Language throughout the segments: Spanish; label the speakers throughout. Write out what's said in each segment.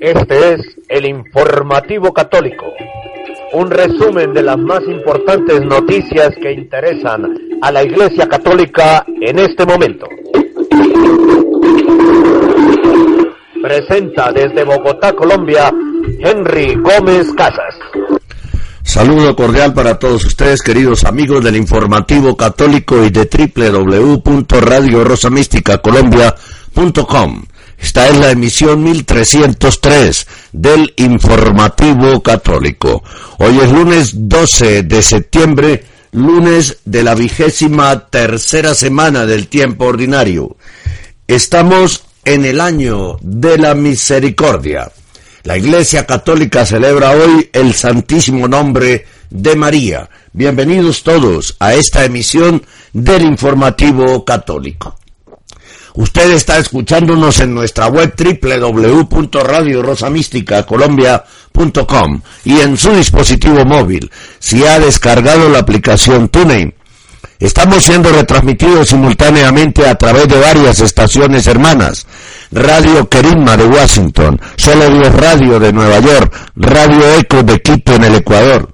Speaker 1: Este es el informativo católico, un resumen de las más importantes noticias que interesan a la Iglesia Católica en este momento. Presenta desde Bogotá, Colombia, Henry Gómez Casas.
Speaker 2: Saludo cordial para todos ustedes, queridos amigos del informativo católico y de www.radiorosamísticacolombia.com. Esta es la emisión 1303 del informativo católico. Hoy es lunes 12 de septiembre, lunes de la vigésima tercera semana del tiempo ordinario. Estamos en el año de la misericordia. La Iglesia Católica celebra hoy el Santísimo Nombre de María. Bienvenidos todos a esta emisión del Informativo Católico. Usted está escuchándonos en nuestra web www.radiorosamísticacolombia.com y en su dispositivo móvil, si ha descargado la aplicación TuneIn. Estamos siendo retransmitidos simultáneamente a través de varias estaciones hermanas. Radio Querigma de Washington, Solo Dios Radio de Nueva York, Radio Eco de Quito en el Ecuador,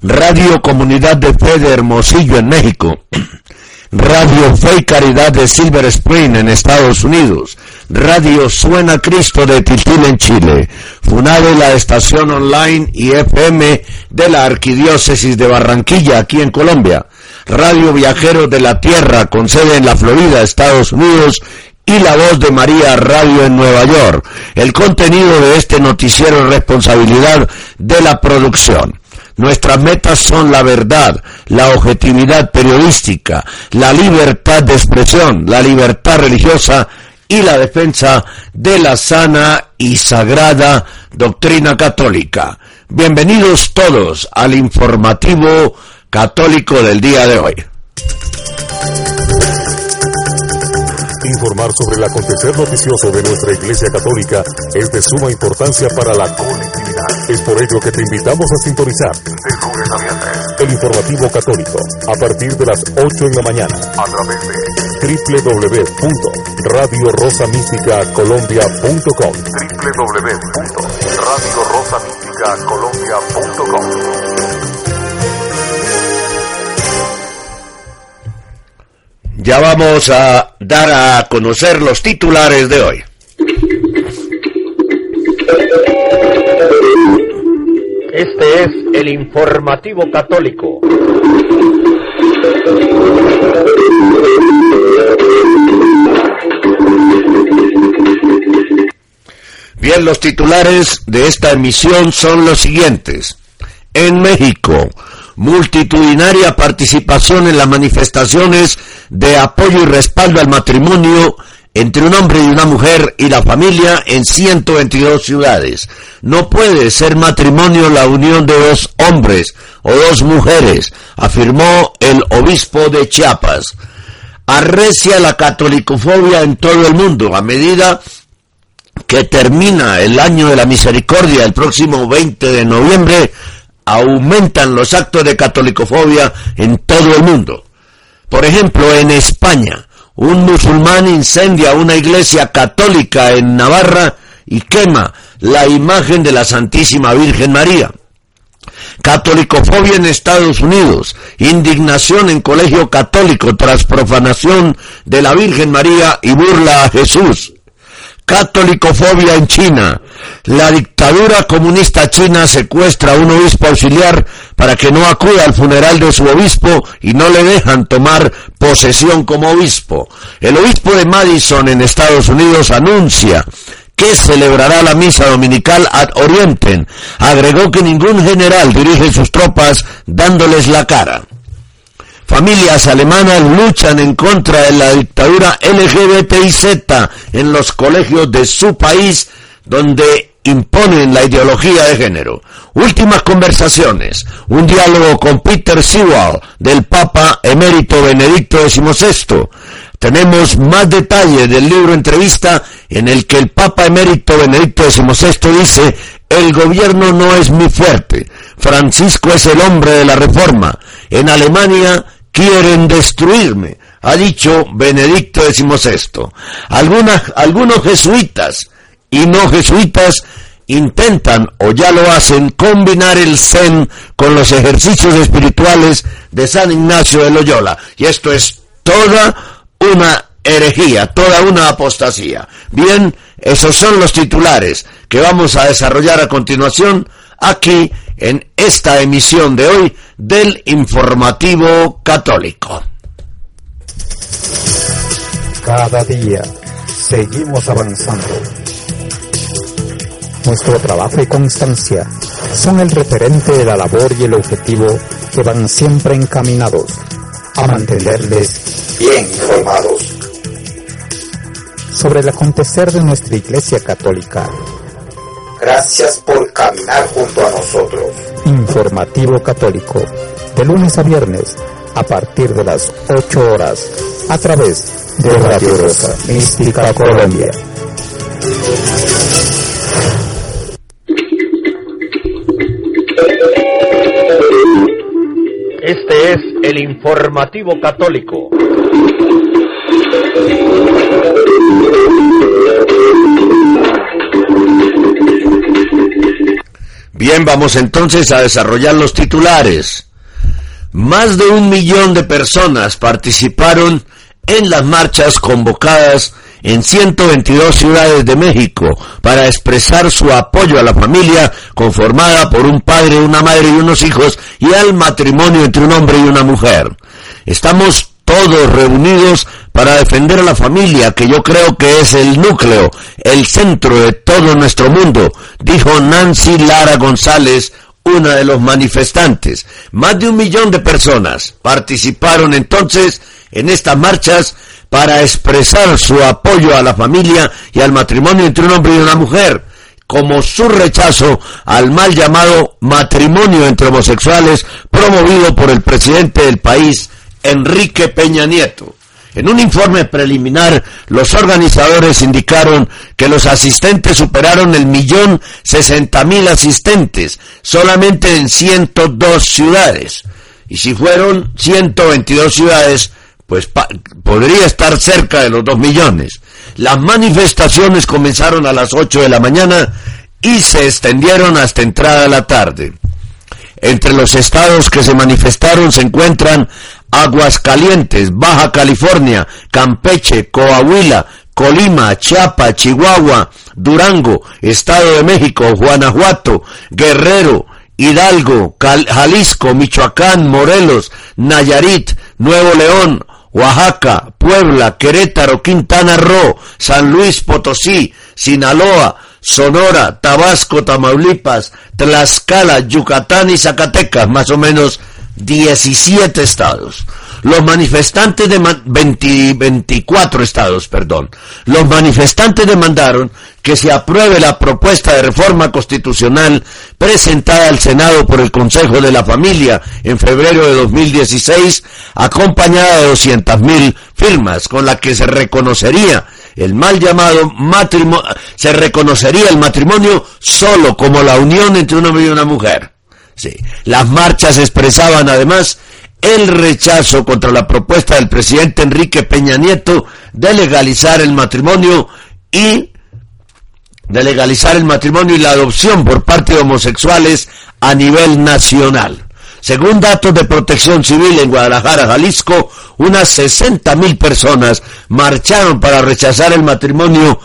Speaker 2: Radio Comunidad de Fe de Hermosillo en México, Radio Fe y Caridad de Silver Spring en Estados Unidos, Radio Suena Cristo de Titil en Chile, Funade la estación online y FM de la Arquidiócesis de Barranquilla aquí en Colombia, Radio Viajero de la Tierra con sede en la Florida, Estados Unidos y La Voz de María Radio en Nueva York. El contenido de este noticiero es responsabilidad de la producción. Nuestras metas son la verdad, la objetividad periodística, la libertad de expresión, la libertad religiosa y la defensa de la sana y sagrada doctrina católica. Bienvenidos todos al informativo católico del día de hoy.
Speaker 3: Informar sobre el acontecer noticioso de nuestra Iglesia Católica es de suma importancia para la colectividad. Es por ello que te invitamos a sintonizar el informativo católico a partir de las 8 en la mañana a través de www.radiorosamísticacolombia.com www.radiorosamísticacolombia.com
Speaker 2: Ya vamos a dar a conocer los titulares de hoy.
Speaker 1: Este es el informativo católico.
Speaker 2: Bien, los titulares de esta emisión son los siguientes. En México, multitudinaria participación en las manifestaciones de apoyo y respaldo al matrimonio entre un hombre y una mujer y la familia en 122 ciudades. No puede ser matrimonio la unión de dos hombres o dos mujeres, afirmó el obispo de Chiapas. Arrecia la catolicofobia en todo el mundo a medida que termina el año de la misericordia el próximo 20 de noviembre aumentan los actos de catolicofobia en todo el mundo. Por ejemplo, en España, un musulmán incendia una iglesia católica en Navarra y quema la imagen de la Santísima Virgen María. Catolicofobia en Estados Unidos, indignación en colegio católico tras profanación de la Virgen María y burla a Jesús. Catolicofobia en China. La dictadura comunista china secuestra a un obispo auxiliar para que no acuda al funeral de su obispo y no le dejan tomar posesión como obispo. El obispo de Madison en Estados Unidos anuncia que celebrará la misa dominical ad Orienten. Agregó que ningún general dirige sus tropas dándoles la cara. Familias alemanas luchan en contra de la dictadura LGBTIZ en los colegios de su país donde imponen la ideología de género. Últimas conversaciones. Un diálogo con Peter Sewell del Papa emérito Benedicto XVI. Tenemos más detalles del libro entrevista en el que el Papa emérito Benedicto XVI dice el gobierno no es muy fuerte. Francisco es el hombre de la reforma. En Alemania quieren destruirme, ha dicho Benedicto XVI. Algunas, algunos jesuitas y no jesuitas intentan o ya lo hacen combinar el Zen con los ejercicios espirituales de San Ignacio de Loyola. Y esto es toda una herejía, toda una apostasía. Bien, esos son los titulares que vamos a desarrollar a continuación aquí en esta emisión de hoy del Informativo Católico.
Speaker 4: Cada día seguimos avanzando. Nuestro trabajo y constancia son el referente de la labor y el objetivo que van siempre encaminados a mantenerles bien informados sobre el acontecer de nuestra Iglesia Católica.
Speaker 5: Gracias por caminar junto a nosotros.
Speaker 4: Informativo Católico, de lunes a viernes, a partir de las 8 horas, a través de Radio Rosa Mística Colombia.
Speaker 1: Este es el informativo católico.
Speaker 2: Bien, vamos entonces a desarrollar los titulares. Más de un millón de personas participaron en las marchas convocadas en 122 ciudades de México para expresar su apoyo a la familia conformada por un padre, una madre y unos hijos y al matrimonio entre un hombre y una mujer. Estamos todos reunidos para defender a la familia, que yo creo que es el núcleo, el centro de todo nuestro mundo, dijo Nancy Lara González, una de los manifestantes. Más de un millón de personas participaron entonces en estas marchas para expresar su apoyo a la familia y al matrimonio entre un hombre y una mujer, como su rechazo al mal llamado matrimonio entre homosexuales promovido por el presidente del país, Enrique Peña Nieto. En un informe preliminar, los organizadores indicaron que los asistentes superaron el millón sesenta mil asistentes solamente en 102 ciudades. Y si fueron 122 ciudades, pues podría estar cerca de los dos millones. Las manifestaciones comenzaron a las 8 de la mañana y se extendieron hasta entrada la tarde. Entre los estados que se manifestaron se encuentran Aguascalientes, Baja California, Campeche, Coahuila, Colima, Chiapa, Chihuahua, Durango, Estado de México, Guanajuato, Guerrero, Hidalgo, Jalisco, Michoacán, Morelos, Nayarit, Nuevo León, Oaxaca, Puebla, Querétaro, Quintana Roo, San Luis Potosí, Sinaloa, Sonora, Tabasco, Tamaulipas, Tlaxcala, Yucatán y Zacatecas, más o menos 17 estados. Los manifestantes de 24 estados, perdón. Los manifestantes demandaron que se apruebe la propuesta de reforma constitucional presentada al Senado por el Consejo de la Familia en febrero de 2016, acompañada de 200.000 firmas, con la que se reconocería el mal llamado matrimonio, se reconocería el matrimonio solo como la unión entre un hombre y una mujer. Sí. Las marchas expresaban además el rechazo contra la propuesta del presidente Enrique Peña Nieto de legalizar el matrimonio y de legalizar el matrimonio y la adopción por parte de homosexuales a nivel nacional. Según datos de protección civil en Guadalajara, Jalisco, unas 60 mil personas marcharon para rechazar el matrimonio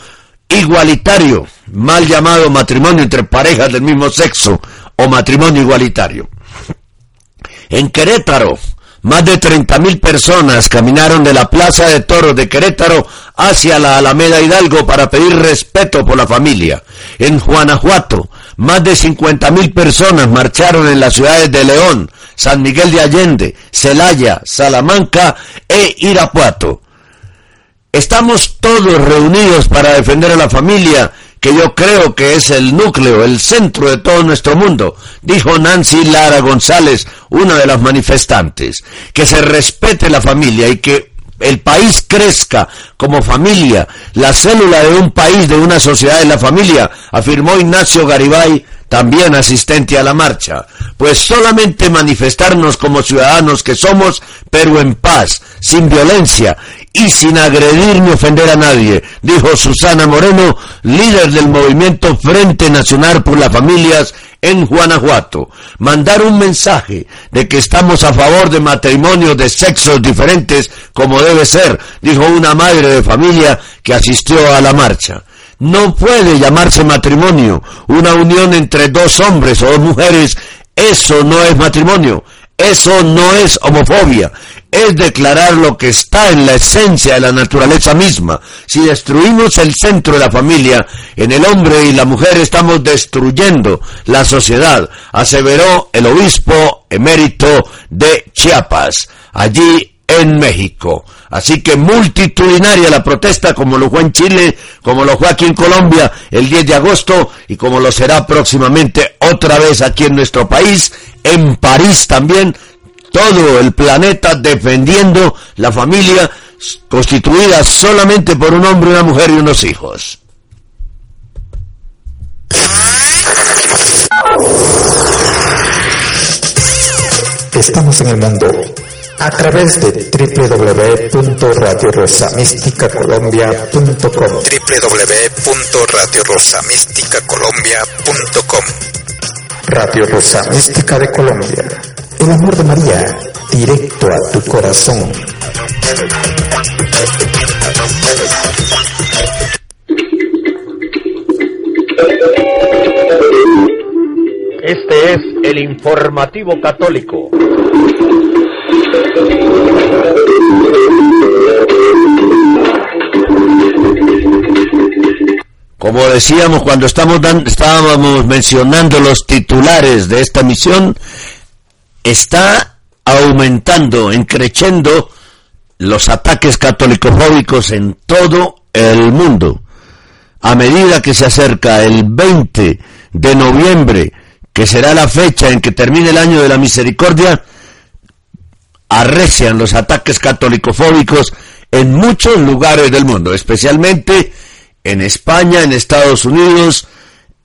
Speaker 2: igualitario, mal llamado matrimonio entre parejas del mismo sexo, o matrimonio igualitario. En Querétaro, más de 30.000 personas caminaron de la Plaza de Toros de Querétaro hacia la Alameda Hidalgo para pedir respeto por la familia. En Guanajuato, más de 50.000 personas marcharon en las ciudades de León, San Miguel de Allende, Celaya, Salamanca e Irapuato. Estamos todos reunidos para defender a la familia que yo creo que es el núcleo, el centro de todo nuestro mundo, dijo Nancy Lara González, una de las manifestantes, que se respete la familia y que el país crezca como familia, la célula de un país, de una sociedad es la familia, afirmó Ignacio Garibay, también asistente a la marcha, pues solamente manifestarnos como ciudadanos que somos, pero en paz, sin violencia y sin agredir ni ofender a nadie, dijo Susana Moreno, líder del movimiento Frente Nacional por las Familias en Guanajuato. Mandar un mensaje de que estamos a favor de matrimonios de sexos diferentes como debe ser, dijo una madre de familia que asistió a la marcha. No puede llamarse matrimonio una unión entre dos hombres o dos mujeres. Eso no es matrimonio. Eso no es homofobia es declarar lo que está en la esencia de la naturaleza misma. Si destruimos el centro de la familia, en el hombre y la mujer estamos destruyendo la sociedad, aseveró el obispo emérito de Chiapas, allí en México. Así que multitudinaria la protesta como lo fue en Chile, como lo fue aquí en Colombia el 10 de agosto y como lo será próximamente otra vez aquí en nuestro país, en París también, todo el planeta defendiendo la familia constituida solamente por un hombre, una mujer y unos hijos.
Speaker 4: Estamos en el mundo a través de www.radiorosamisticacolombia.com
Speaker 5: www.radiorosamisticacolombia.com
Speaker 4: Radio Rosa Mística de Colombia el amor de María, directo a tu corazón.
Speaker 1: Este es el informativo católico.
Speaker 2: Como decíamos cuando estamos estábamos mencionando los titulares de esta misión, está aumentando, encreciendo los ataques católicofóbicos en todo el mundo. A medida que se acerca el 20 de noviembre, que será la fecha en que termine el año de la misericordia, arrecian los ataques católicofóbicos en muchos lugares del mundo, especialmente en España, en Estados Unidos,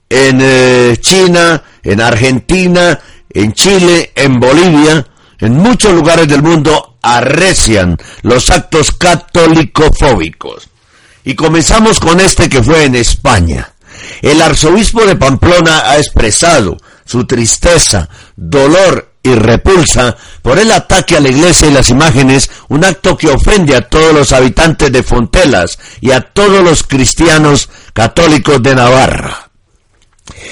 Speaker 2: en eh, China, en Argentina, en Chile, en Bolivia, en muchos lugares del mundo arrecian los actos católicofóbicos. Y comenzamos con este que fue en España. El arzobispo de Pamplona ha expresado su tristeza, dolor y repulsa por el ataque a la iglesia y las imágenes, un acto que ofende a todos los habitantes de Fontelas y a todos los cristianos católicos de Navarra.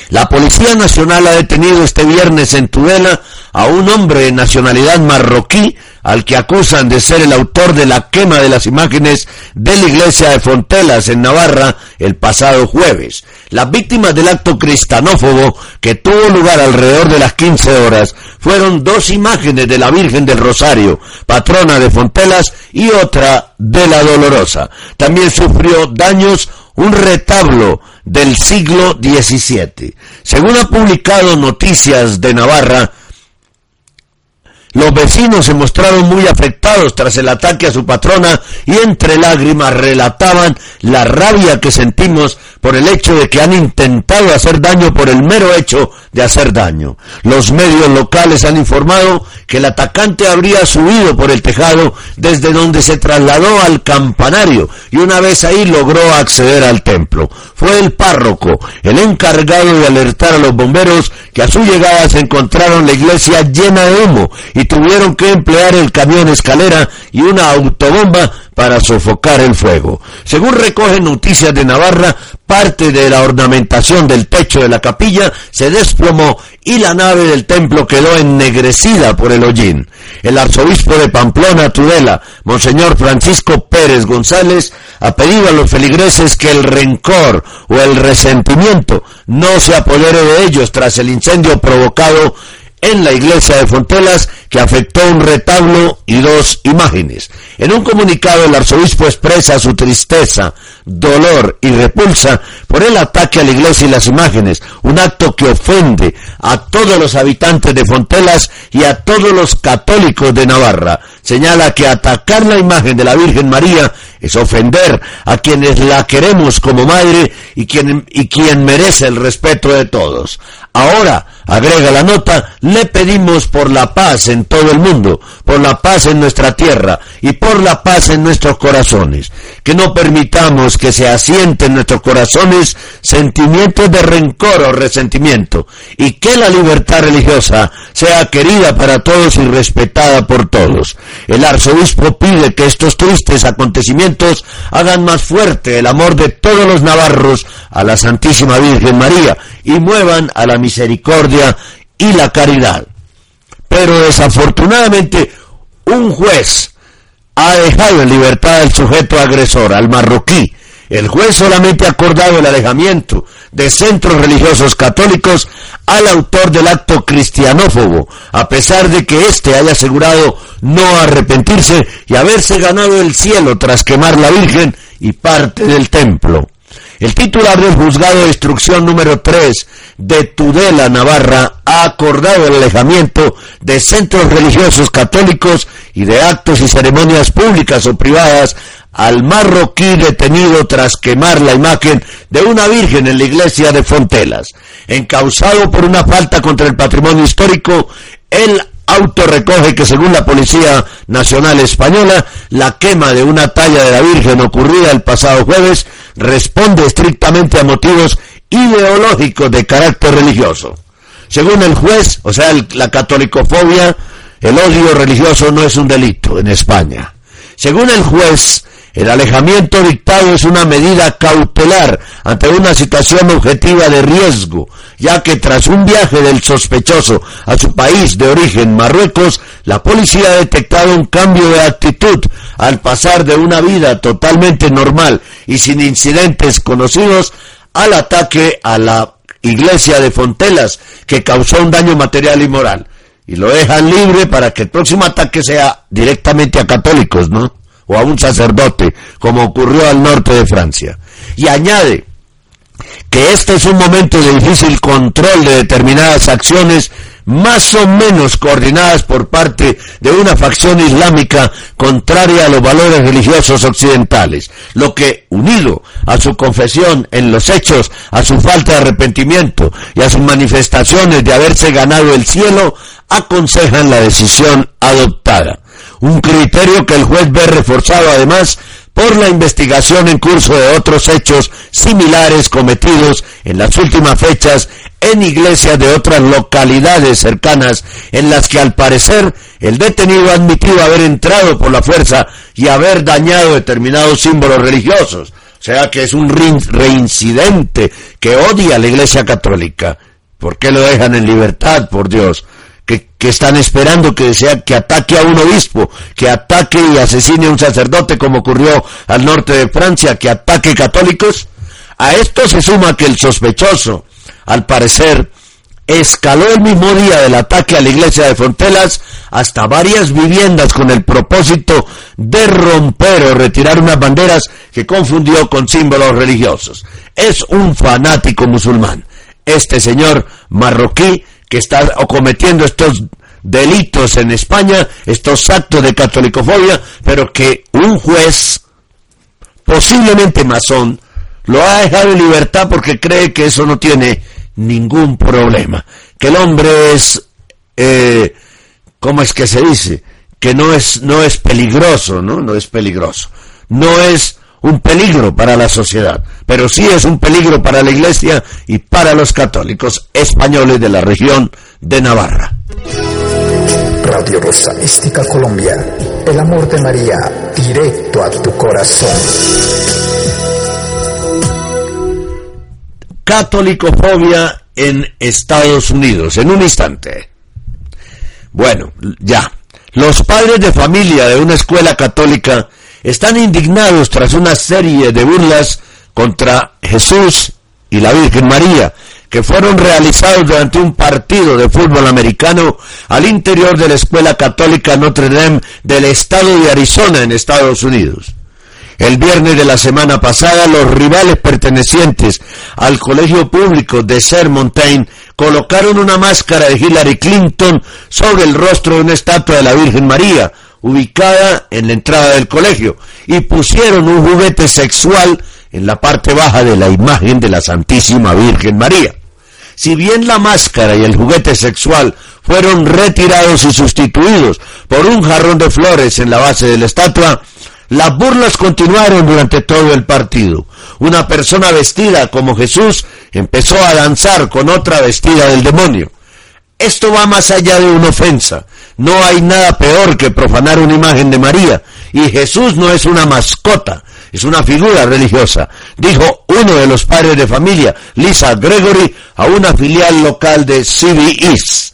Speaker 2: La Policía Nacional ha detenido este viernes en Tudela a un hombre de nacionalidad marroquí al que acusan de ser el autor de la quema de las imágenes de la iglesia de Fontelas en Navarra el pasado jueves. Las víctimas del acto cristanófobo que tuvo lugar alrededor de las 15 horas fueron dos imágenes de la Virgen del Rosario, patrona de Fontelas, y otra de la Dolorosa. También sufrió daños un retablo del siglo XVII. Según ha publicado Noticias de Navarra, los vecinos se mostraron muy afectados tras el ataque a su patrona y entre lágrimas relataban la rabia que sentimos por el hecho de que han intentado hacer daño por el mero hecho de hacer daño. Los medios locales han informado que el atacante habría subido por el tejado desde donde se trasladó al campanario y una vez ahí logró acceder al templo. Fue el párroco el encargado de alertar a los bomberos que a su llegada se encontraron la iglesia llena de humo y tuvieron que emplear el camión escalera y una autobomba para sofocar el fuego. Según recogen noticias de Navarra, parte de la ornamentación del techo de la capilla se desplomó y la nave del templo quedó ennegrecida por el hollín. El arzobispo de Pamplona, Tudela, Monseñor Francisco Pérez González, ha pedido a los feligreses que el rencor o el resentimiento no se apodere de ellos tras el incendio provocado en la iglesia de Fontelas que afectó un retablo y dos imágenes. En un comunicado el arzobispo expresa su tristeza, dolor y repulsa por el ataque a la iglesia y las imágenes, un acto que ofende a todos los habitantes de Fontelas y a todos los católicos de Navarra. señala que atacar la imagen de la Virgen María es ofender a quienes la queremos como madre y quien, y quien merece el respeto de todos. Ahora, agrega la nota, le pedimos por la paz en todo el mundo, por la paz en nuestra tierra y por la paz en nuestros corazones. Que no permitamos que se asienten en nuestros corazones sentimientos de rencor o resentimiento y que la libertad religiosa sea querida para todos y respetada por todos. El arzobispo pide que estos tristes acontecimientos hagan más fuerte el amor de todos los navarros a la Santísima Virgen María y muevan a la misericordia y la caridad. Pero desafortunadamente un juez ha dejado en libertad al sujeto agresor, al marroquí. El juez solamente ha acordado el alejamiento de centros religiosos católicos al autor del acto cristianófobo, a pesar de que éste haya asegurado no arrepentirse y haberse ganado el cielo tras quemar la Virgen y parte del templo. El titular del juzgado de instrucción número 3 de Tudela, Navarra, ha acordado el alejamiento de centros religiosos católicos y de actos y ceremonias públicas o privadas al marroquí detenido tras quemar la imagen de una virgen en la iglesia de Fontelas. Encausado por una falta contra el patrimonio histórico, el auto recoge que según la Policía Nacional Española, la quema de una talla de la Virgen ocurrida el pasado jueves responde estrictamente a motivos ideológicos de carácter religioso. Según el juez, o sea, la catolicofobia, el odio religioso no es un delito en España. Según el juez, el alejamiento dictado es una medida cautelar ante una situación objetiva de riesgo, ya que tras un viaje del sospechoso a su país de origen, Marruecos, la policía ha detectado un cambio de actitud al pasar de una vida totalmente normal y sin incidentes conocidos al ataque a la iglesia de Fontelas, que causó un daño material y moral. Y lo dejan libre para que el próximo ataque sea directamente a católicos, ¿no? O a un sacerdote, como ocurrió al norte de Francia. Y añade que este es un momento de difícil control de determinadas acciones más o menos coordinadas por parte de una facción islámica contraria a los valores religiosos occidentales, lo que, unido a su confesión en los hechos, a su falta de arrepentimiento y a sus manifestaciones de haberse ganado el cielo, aconsejan la decisión adoptada un criterio que el juez ve reforzado además por la investigación en curso de otros hechos similares cometidos en las últimas fechas en iglesias de otras localidades cercanas en las que al parecer el detenido ha admitido haber entrado por la fuerza y haber dañado determinados símbolos religiosos. O sea que es un reincidente que odia a la iglesia católica. ¿Por qué lo dejan en libertad, por Dios? Que, están esperando que sea que ataque a un obispo, que ataque y asesine a un sacerdote como ocurrió al norte de Francia, que ataque católicos. A esto se suma que el sospechoso, al parecer, escaló el mismo día del ataque a la iglesia de Fontelas hasta varias viviendas con el propósito de romper o retirar unas banderas que confundió con símbolos religiosos. Es un fanático musulmán. Este señor marroquí que está cometiendo estos delitos en España, estos actos de catolicofobia, pero que un juez, posiblemente masón, lo ha dejado en libertad porque cree que eso no tiene ningún problema, que el hombre es, eh, ¿cómo es que se dice? Que no es, no es peligroso, ¿no? No es peligroso. No es un peligro para la sociedad, pero sí es un peligro para la Iglesia y para los católicos españoles de la región de Navarra.
Speaker 4: Radio Rosa Mística Colombia, el amor de María directo a tu corazón.
Speaker 2: Catolicofobia en Estados Unidos, en un instante. Bueno, ya. Los padres de familia de una escuela católica están indignados tras una serie de burlas contra Jesús y la Virgen María, que fueron realizados durante un partido de fútbol americano al interior de la Escuela Católica Notre Dame del estado de Arizona en Estados Unidos. El viernes de la semana pasada, los rivales pertenecientes al colegio público de Ser Montaigne colocaron una máscara de Hillary Clinton sobre el rostro de una estatua de la Virgen María, ubicada en la entrada del colegio y pusieron un juguete sexual en la parte baja de la imagen de la Santísima Virgen María. Si bien la máscara y el juguete sexual fueron retirados y sustituidos por un jarrón de flores en la base de la estatua, las burlas continuaron durante todo el partido. Una persona vestida como Jesús empezó a danzar con otra vestida del demonio. Esto va más allá de una ofensa. No hay nada peor que profanar una imagen de María. Y Jesús no es una mascota, es una figura religiosa, dijo uno de los padres de familia, Lisa Gregory, a una filial local de CBS.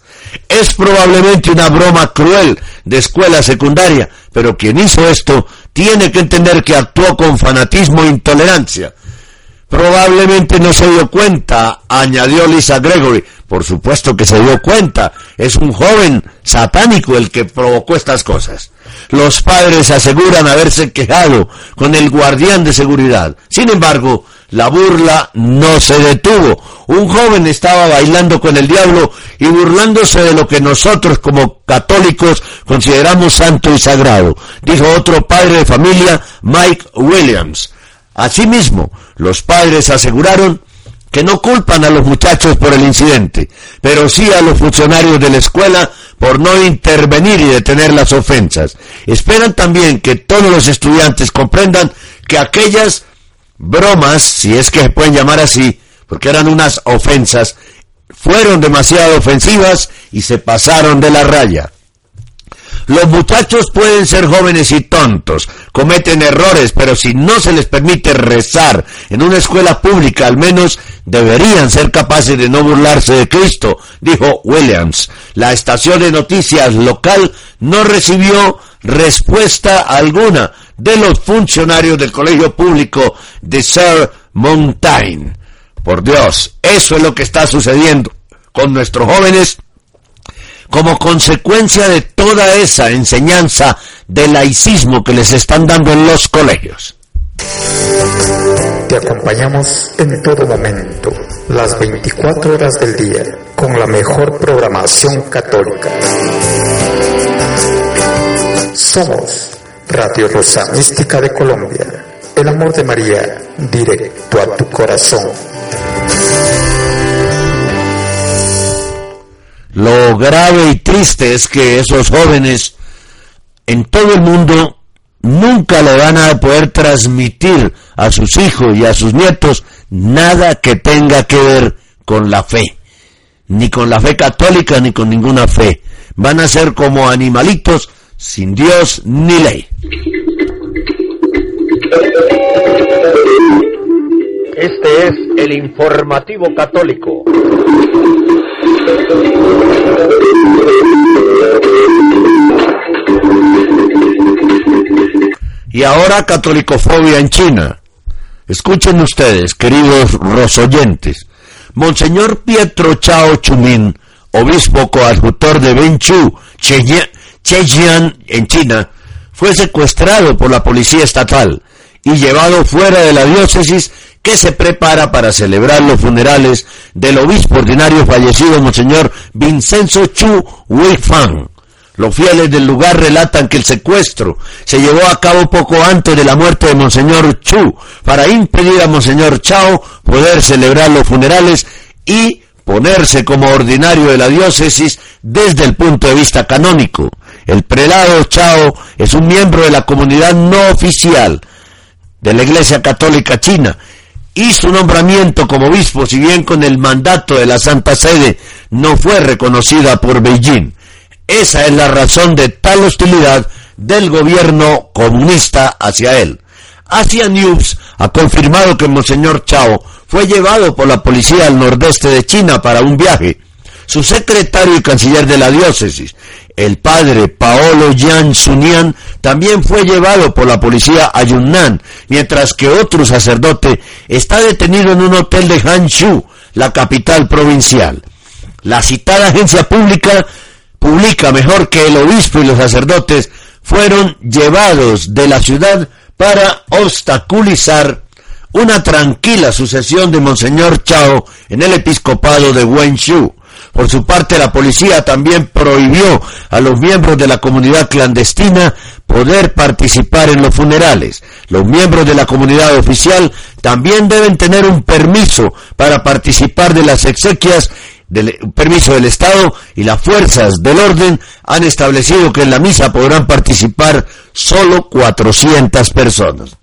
Speaker 2: Es probablemente una broma cruel de escuela secundaria, pero quien hizo esto tiene que entender que actuó con fanatismo e intolerancia. Probablemente no se dio cuenta, añadió Lisa Gregory. Por supuesto que se dio cuenta. Es un joven satánico el que provocó estas cosas. Los padres aseguran haberse quejado con el guardián de seguridad. Sin embargo, la burla no se detuvo. Un joven estaba bailando con el diablo y burlándose de lo que nosotros como católicos consideramos santo y sagrado, dijo otro padre de familia, Mike Williams. Asimismo, los padres aseguraron que no culpan a los muchachos por el incidente, pero sí a los funcionarios de la escuela por no intervenir y detener las ofensas. Esperan también que todos los estudiantes comprendan que aquellas bromas, si es que se pueden llamar así, porque eran unas ofensas, fueron demasiado ofensivas y se pasaron de la raya. Los muchachos pueden ser jóvenes y tontos, cometen errores, pero si no se les permite rezar en una escuela pública, al menos deberían ser capaces de no burlarse de Cristo, dijo Williams. La estación de noticias local no recibió respuesta alguna de los funcionarios del colegio público de Sir Mountain. Por Dios, eso es lo que está sucediendo con nuestros jóvenes como consecuencia de toda esa enseñanza de laicismo que les están dando en los colegios.
Speaker 4: Te acompañamos en todo momento, las 24 horas del día, con la mejor programación católica. Somos Radio Rosa Mística de Colombia, el amor de María, directo a tu corazón.
Speaker 2: Lo grave y triste es que esos jóvenes en todo el mundo nunca le van a poder transmitir a sus hijos y a sus nietos nada que tenga que ver con la fe, ni con la fe católica ni con ninguna fe. Van a ser como animalitos sin Dios ni ley.
Speaker 1: Este es el informativo católico.
Speaker 2: Y ahora catolicofobia en China. Escuchen ustedes, queridos rosoyentes. Monseñor Pietro Chao Chumin, obispo coadjutor de Benchu, Chejian, en China, fue secuestrado por la policía estatal y llevado fuera de la diócesis que se prepara para celebrar los funerales del obispo ordinario fallecido Monseñor Vincenzo Chu Weifang. Los fieles del lugar relatan que el secuestro se llevó a cabo poco antes de la muerte de Monseñor Chu para impedir a Monseñor Chao poder celebrar los funerales y ponerse como ordinario de la diócesis desde el punto de vista canónico. El prelado Chao es un miembro de la comunidad no oficial de la Iglesia Católica China y su nombramiento como obispo, si bien con el mandato de la Santa Sede, no fue reconocida por Beijing. Esa es la razón de tal hostilidad del gobierno comunista hacia él. Asia News ha confirmado que Monseñor Chao fue llevado por la policía al nordeste de China para un viaje. Su secretario y canciller de la diócesis, el padre Paolo Yan Sunian también fue llevado por la policía a Yunnan, mientras que otro sacerdote está detenido en un hotel de Hanshu, la capital provincial. La citada agencia pública publica mejor que el obispo y los sacerdotes fueron llevados de la ciudad para obstaculizar una tranquila sucesión de Monseñor Chao en el episcopado de Wenshu. Por su parte, la policía también prohibió a los miembros de la comunidad clandestina poder participar en los funerales. Los miembros de la comunidad oficial también deben tener un permiso para participar de las exequias del permiso del Estado y las fuerzas del orden han establecido que en la misa podrán participar solo 400 personas.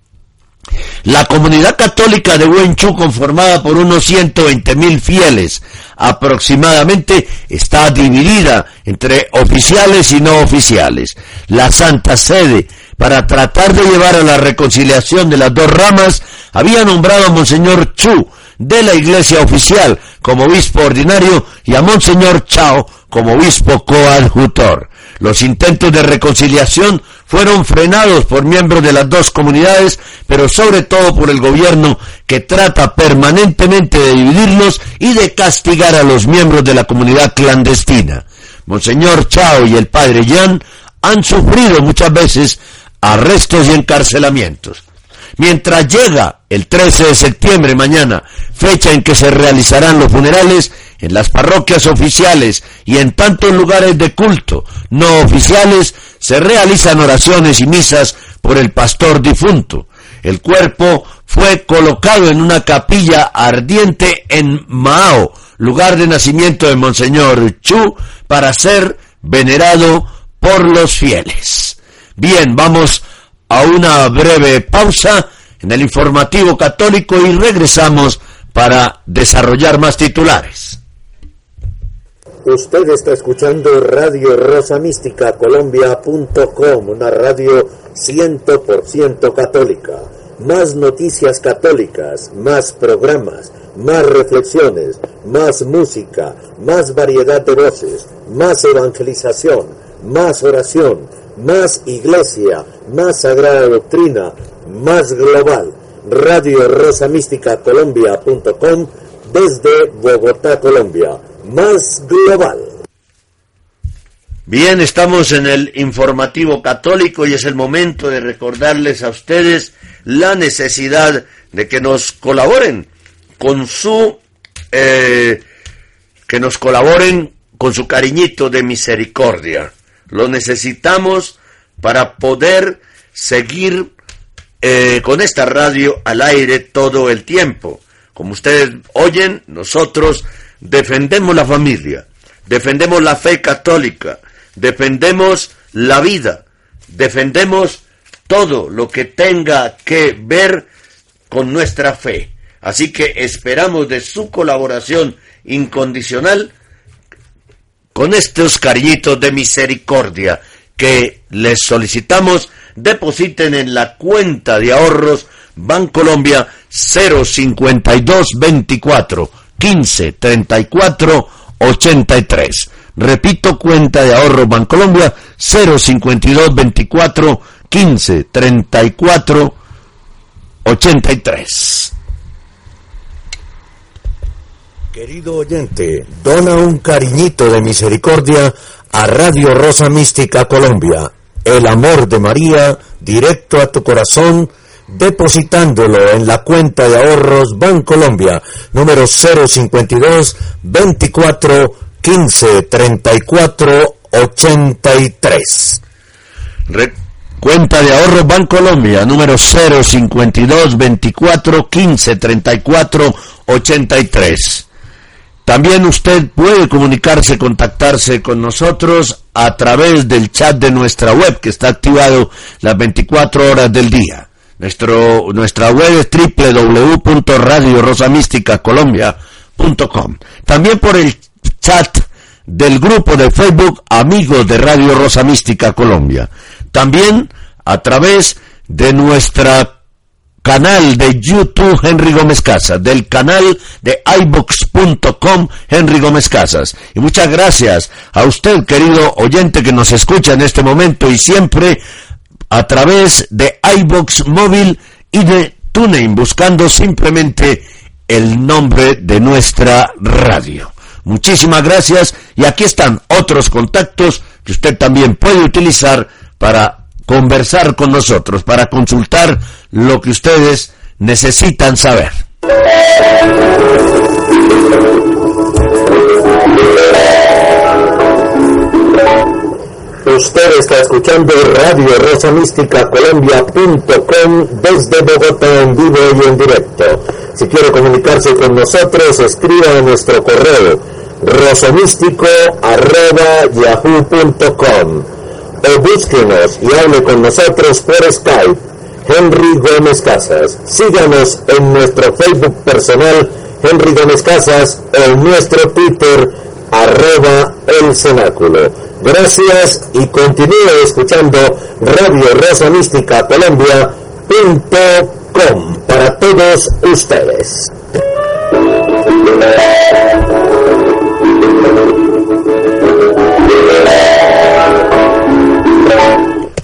Speaker 2: La comunidad católica de Huenchu, conformada por unos 120 mil fieles aproximadamente, está dividida entre oficiales y no oficiales. La Santa Sede, para tratar de llevar a la reconciliación de las dos ramas, había nombrado a Monseñor Chu de la iglesia oficial como obispo ordinario y a Monseñor Chao como obispo coadjutor. Los intentos de reconciliación fueron frenados por miembros de las dos comunidades, pero sobre todo por el gobierno que trata permanentemente de dividirlos y de castigar a los miembros de la comunidad clandestina. Monseñor Chao y el padre Yan han sufrido muchas veces arrestos y encarcelamientos. Mientras llega el 13 de septiembre mañana, fecha en que se realizarán los funerales, en las parroquias oficiales y en tantos lugares de culto no oficiales se realizan oraciones y misas por el pastor difunto. El cuerpo fue colocado en una capilla ardiente en Mao, lugar de nacimiento de Monseñor Chu, para ser venerado por los fieles. Bien, vamos a una breve pausa en el informativo católico y regresamos para desarrollar más titulares.
Speaker 1: Usted está escuchando Radio Rosa Mística Colombia.com, una radio 100% católica. Más noticias católicas, más programas, más reflexiones, más música, más variedad de voces, más evangelización, más oración, más iglesia, más sagrada doctrina, más global. Radio Rosa Mística Colombia.com desde Bogotá, Colombia más global.
Speaker 2: Bien, estamos en el informativo católico y es el momento de recordarles a ustedes la necesidad de que nos colaboren con su eh, que nos colaboren con su cariñito de misericordia. Lo necesitamos para poder seguir eh, con esta radio al aire todo el tiempo. Como ustedes oyen, nosotros defendemos la familia, defendemos la fe católica, defendemos la vida, defendemos todo lo que tenga que ver con nuestra fe. Así que esperamos de su colaboración incondicional con estos cariñitos de misericordia que les solicitamos depositen en la cuenta de ahorros Bancolombia 05224 15 34 83. Repito, cuenta de ahorro Bancolombia 052 24 15 34 83. Querido oyente, dona un cariñito de misericordia a Radio Rosa Mística Colombia. El amor de María, directo a tu corazón, depositándolo en la cuenta de ahorros Bancolombia, número 052 24 15 34 83. cuenta de ahorros Bancolombia, número 052 24 15 34 83. También usted puede comunicarse, contactarse con nosotros a través del chat de nuestra web que está activado las 24 horas del día. Nuestro, nuestra web es www.radiorosamísticacolombia.com. También por el chat del grupo de Facebook Amigos de Radio Rosa Mística Colombia. También a través de nuestra canal de YouTube Henry Gómez Casas, del canal de ibox.com Henry Gómez Casas. Y muchas gracias a usted, querido oyente que nos escucha en este momento y siempre a través de iBox móvil y de TuneIn, buscando simplemente el nombre de nuestra radio. Muchísimas gracias y aquí están otros contactos que usted también puede utilizar para conversar con nosotros, para consultar lo que ustedes necesitan saber.
Speaker 1: Usted está escuchando Radio Rosa Mística Colombia.com desde Bogotá en vivo y en directo. Si quiere comunicarse con nosotros, escriba a nuestro correo rosomístico.yahoo.com o búsquenos y hable con nosotros por Skype. Henry Gómez Casas. Síganos en nuestro Facebook personal Henry Gómez Casas o en nuestro Twitter arroba el cenáculo. Gracias y continúe escuchando Radio Rosa Mística Colombia.com para todos ustedes.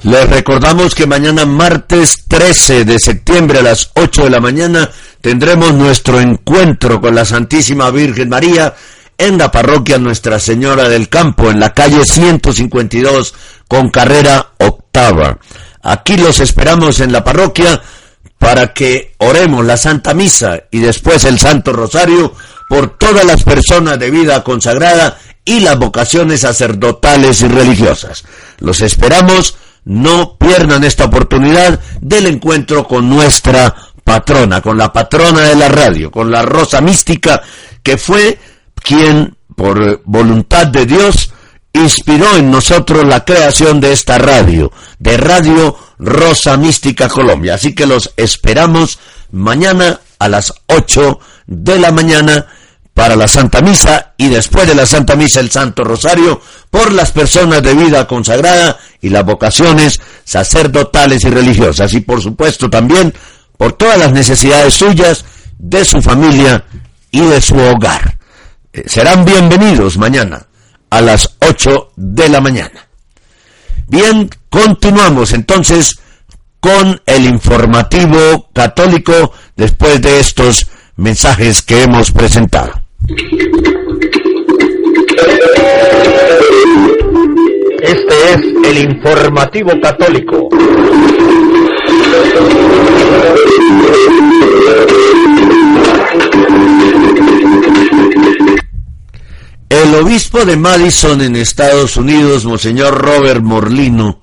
Speaker 2: Les recordamos que mañana martes 13 de septiembre a las 8 de la mañana tendremos nuestro encuentro con la Santísima Virgen María en la parroquia Nuestra Señora del Campo, en la calle 152 con carrera octava. Aquí los esperamos en la parroquia para que oremos la Santa Misa y después el Santo Rosario por todas las personas de vida consagrada y las vocaciones sacerdotales y religiosas. Los esperamos, no pierdan esta oportunidad del encuentro con nuestra patrona, con la patrona de la radio, con la Rosa Mística, que fue quien, por voluntad de Dios, inspiró en nosotros la creación de esta radio, de Radio Rosa Mística Colombia. Así que los esperamos mañana a las 8 de la mañana para la Santa Misa y después de la Santa Misa el Santo Rosario por las personas de vida consagrada y las vocaciones sacerdotales y religiosas y por supuesto también por todas las necesidades suyas, de su familia y de su hogar. Eh, serán bienvenidos mañana a las 8 de la mañana. Bien, continuamos entonces con el informativo católico después de estos mensajes que hemos presentado.
Speaker 1: Este es el informativo católico.
Speaker 2: El obispo de Madison en Estados Unidos, Monseñor Robert Morlino,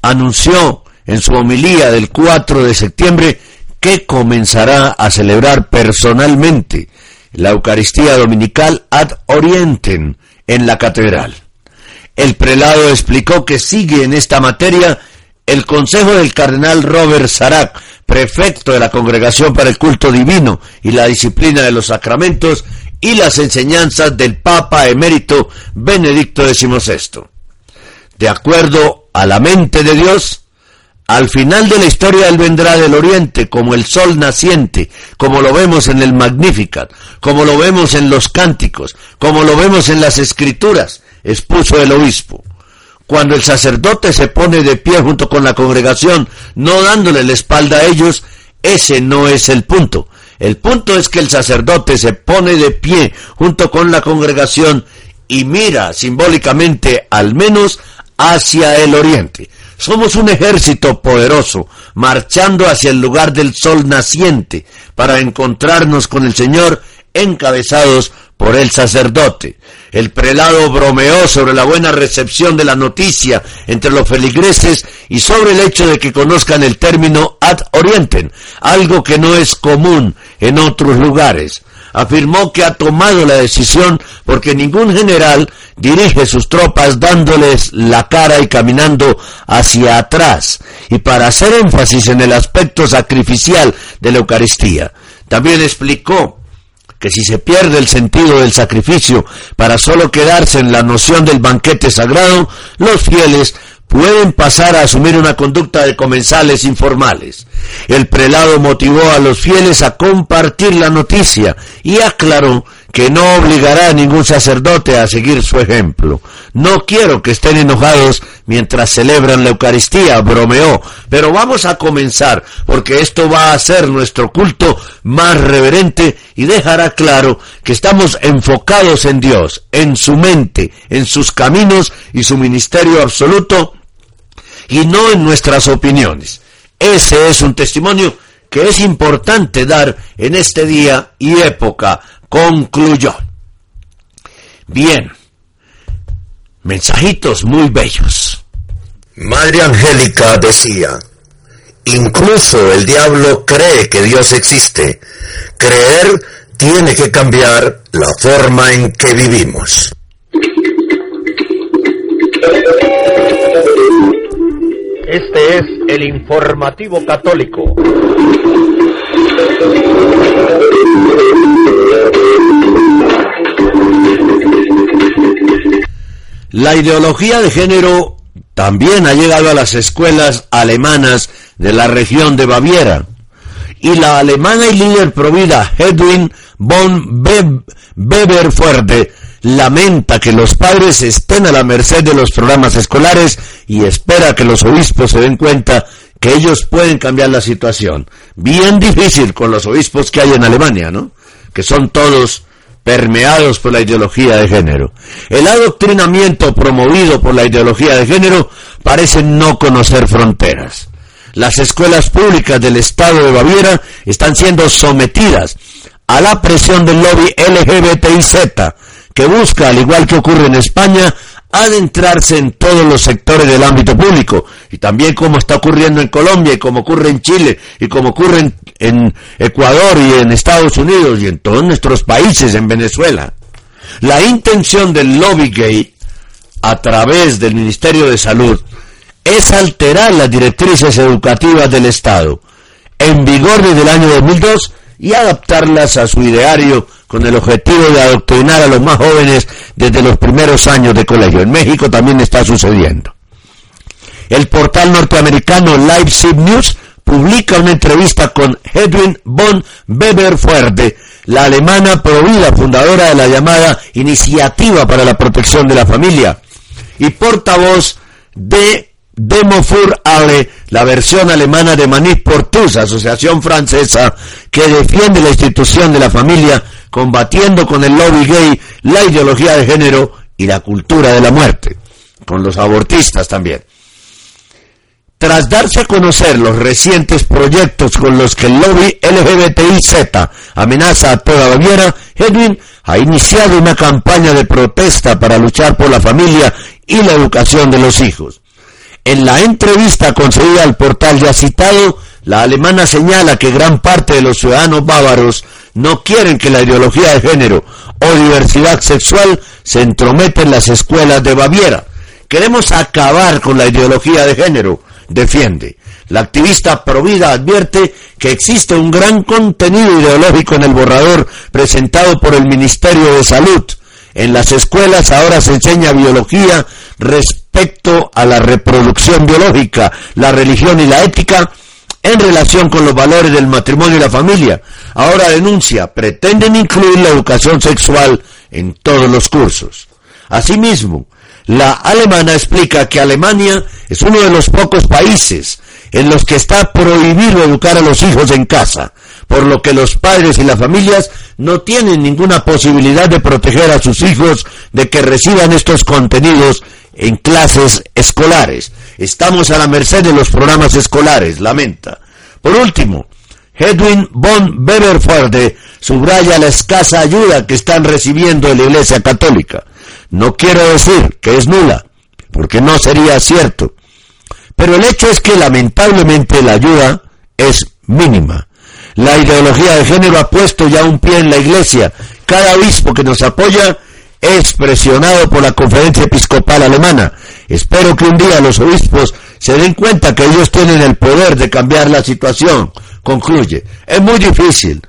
Speaker 2: anunció en su homilía del 4 de septiembre que comenzará a celebrar personalmente la Eucaristía Dominical ad Orientem en la catedral. El prelado explicó que sigue en esta materia el consejo del cardenal Robert Sarac, prefecto de la Congregación para el Culto Divino y la Disciplina de los Sacramentos, y las enseñanzas del Papa emérito Benedicto XVI. De acuerdo a la mente de Dios, al final de la historia Él vendrá del oriente como el sol naciente, como lo vemos en el Magnificat, como lo vemos en los cánticos, como lo vemos en las escrituras, expuso el obispo. Cuando el sacerdote se pone de pie junto con la congregación, no dándole la espalda a ellos, ese no es el punto. El punto es que el sacerdote se pone de pie junto con la congregación y mira simbólicamente al menos hacia el oriente. Somos un ejército poderoso, marchando hacia el lugar del sol naciente, para encontrarnos con el Señor encabezados por el sacerdote. El prelado bromeó sobre la buena recepción de la noticia entre los feligreses y sobre el hecho de que conozcan el término ad orientem, algo que no es común en otros lugares. Afirmó que ha tomado la decisión porque ningún general dirige sus tropas dándoles la cara y caminando hacia atrás, y para hacer énfasis en el aspecto sacrificial de la Eucaristía. También explicó que si se pierde el sentido del sacrificio para solo quedarse en la noción del banquete sagrado, los fieles pueden pasar a asumir una conducta de comensales informales. El prelado motivó a los fieles a compartir la noticia y aclaró que no obligará a ningún sacerdote a seguir su ejemplo. No quiero que estén enojados mientras celebran la Eucaristía, bromeó, pero vamos a comenzar, porque esto va a ser nuestro culto más reverente y dejará claro que estamos enfocados en Dios, en su mente, en sus caminos y su ministerio absoluto, y no en nuestras opiniones. Ese es un testimonio que es importante dar en este día y época concluyó. Bien, mensajitos muy bellos.
Speaker 6: Madre Angélica decía, incluso el diablo cree que Dios existe. Creer tiene que cambiar la forma en que vivimos.
Speaker 1: Este es el informativo católico.
Speaker 2: La ideología de género también ha llegado a las escuelas alemanas de la región de Baviera. Y la alemana y líder provida Hedwig von Weber Fuerte lamenta que los padres estén a la merced de los programas escolares y espera que los obispos se den cuenta que ellos pueden cambiar la situación. Bien difícil con los obispos que hay en Alemania, ¿no? Que son todos permeados por la ideología de género. El adoctrinamiento promovido por la ideología de género parece no conocer fronteras. Las escuelas públicas del Estado de Baviera están siendo sometidas a la presión del lobby LGBTIZ, que busca, al igual que ocurre en España, adentrarse en todos los sectores del ámbito público y también como está ocurriendo en Colombia y como ocurre en Chile y como ocurre en, en, Ecuador y en Estados Unidos y en todos nuestros países, en Venezuela. La intención del lobby gay a través del Ministerio de Salud es alterar las directrices educativas del Estado en vigor desde el año 2002 y adaptarlas a su ideario con el objetivo de adoctrinar a los más jóvenes desde los primeros años de colegio. En México también está sucediendo. El portal norteamericano Leipzig News publica una entrevista con Edwin von Weber Fuerte, la alemana provida fundadora de la llamada Iniciativa para la Protección de la Familia y portavoz de Demofur Ale, la versión alemana de Manif Portus, asociación francesa que defiende la institución de la familia, combatiendo con el lobby gay la ideología de género y la cultura de la muerte, con los abortistas también. Tras darse a conocer los recientes proyectos con los que el lobby LGBTIZ amenaza a toda Baviera, Edwin ha iniciado una campaña de protesta para luchar por la familia y la educación de los hijos. En la entrevista concedida al portal ya citado, la alemana señala que gran parte de los ciudadanos bávaros no quieren que la ideología de género o diversidad sexual se entrometa en las escuelas de Baviera. Queremos acabar con la ideología de género, defiende. La activista Provida advierte que existe un gran contenido ideológico en el borrador presentado por el Ministerio de Salud. En las escuelas ahora se enseña biología, respecto a la reproducción biológica, la religión y la ética en relación con los valores del matrimonio y la familia. Ahora denuncia, pretenden incluir la educación sexual en todos los cursos. Asimismo, la alemana explica que Alemania es uno de los pocos países en los que está prohibido educar a los hijos en casa, por lo que los padres y las familias no tienen ninguna posibilidad de proteger a sus hijos de que reciban estos contenidos en clases escolares. Estamos a la merced de los programas escolares, lamenta. Por último, Hedwin von Beverforde subraya la escasa ayuda que están recibiendo en la Iglesia Católica. No quiero decir que es nula, porque no sería cierto. Pero el hecho es que lamentablemente la ayuda es mínima. La ideología de género ha puesto ya un pie en la iglesia. Cada obispo que nos apoya es presionado por la conferencia episcopal alemana. Espero que un día los obispos se den cuenta que ellos tienen el poder de cambiar la situación. Concluye. Es muy difícil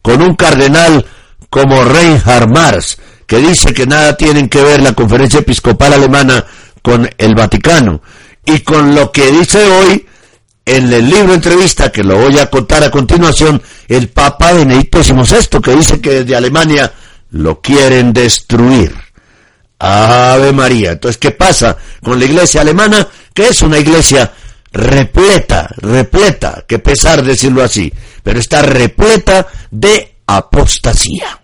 Speaker 2: con un cardenal como Reinhard Marx, que dice que nada tienen que ver la conferencia episcopal alemana con el Vaticano. Y con lo que dice hoy en el libro entrevista, que lo voy a contar a continuación, el Papa Benedicto XVI, que dice que desde Alemania lo quieren destruir. Ave María. Entonces, ¿qué pasa con la iglesia alemana? Que es una iglesia repleta, repleta, que pesar decirlo así, pero está repleta de apostasía.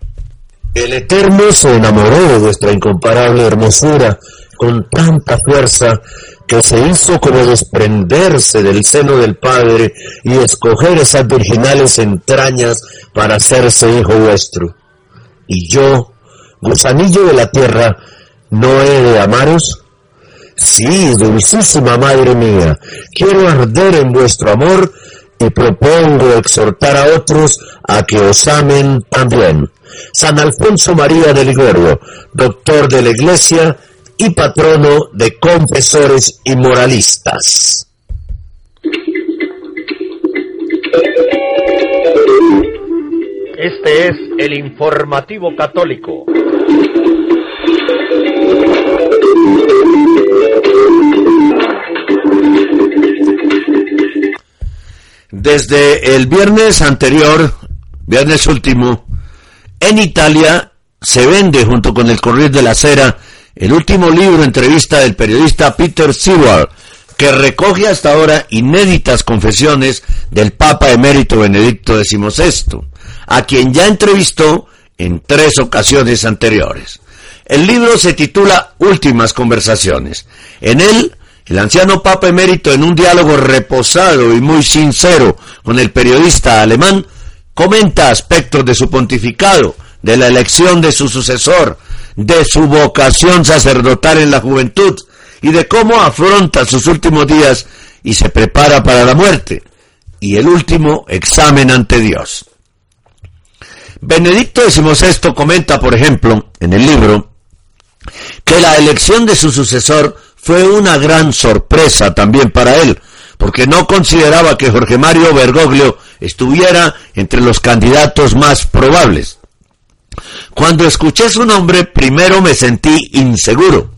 Speaker 6: El Eterno se enamoró de nuestra incomparable hermosura con tanta fuerza que se hizo como desprenderse del seno del Padre y escoger esas virginales entrañas para hacerse hijo vuestro y yo,
Speaker 2: gusanillo de la tierra, ¿no he de amaros? Sí, dulcísima madre mía, quiero arder en vuestro amor y propongo exhortar a otros a que os amen también. San Alfonso María de Ligorio, doctor de la Iglesia y patrono de confesores y moralistas.
Speaker 1: Este es el informativo católico.
Speaker 2: Desde el viernes anterior, viernes último, en Italia se vende junto con el Corriere de la Sera el último libro entrevista del periodista Peter Seward, que recoge hasta ahora inéditas confesiones del Papa emérito Benedicto XVI, a quien ya entrevistó en tres ocasiones anteriores. El libro se titula Últimas Conversaciones. En él, el anciano Papa emérito, en un diálogo reposado y muy sincero con el periodista alemán, comenta aspectos de su pontificado, de la elección de su sucesor, de su vocación sacerdotal en la juventud y de cómo afronta sus últimos días y se prepara para la muerte y el último examen ante Dios. Benedicto XVI comenta, por ejemplo, en el libro, que la elección de su sucesor fue una gran sorpresa también para él, porque no consideraba que Jorge Mario Bergoglio estuviera entre los candidatos más probables. Cuando escuché su nombre, primero me sentí inseguro.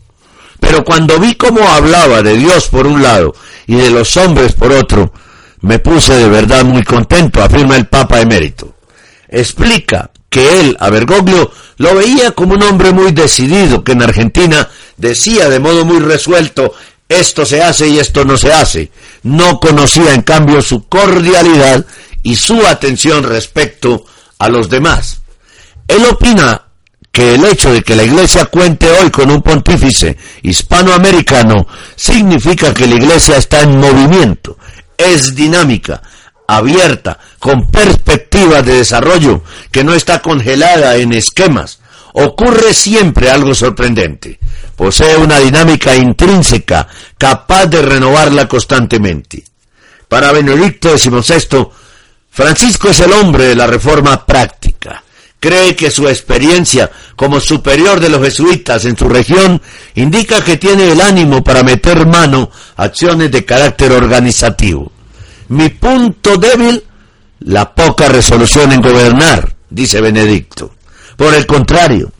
Speaker 2: Pero cuando vi cómo hablaba de Dios por un lado y de los hombres por otro, me puse de verdad muy contento, afirma el Papa emérito. Explica que él, a Bergoglio, lo veía como un hombre muy decidido, que en Argentina decía de modo muy resuelto, esto se hace y esto no se hace. No conocía en cambio su cordialidad y su atención respecto a los demás. Él opina que el hecho de que la Iglesia cuente hoy con un pontífice hispanoamericano significa que la Iglesia está en movimiento, es dinámica, abierta, con perspectivas de desarrollo, que no está congelada en esquemas. Ocurre siempre algo sorprendente. Posee una dinámica intrínseca capaz de renovarla constantemente. Para Benedicto XVI, Francisco es el hombre de la reforma práctica cree que su experiencia como superior de los jesuitas en su región indica que tiene el ánimo para meter mano a acciones de carácter organizativo. Mi punto débil, la poca resolución en gobernar, dice Benedicto. Por el contrario,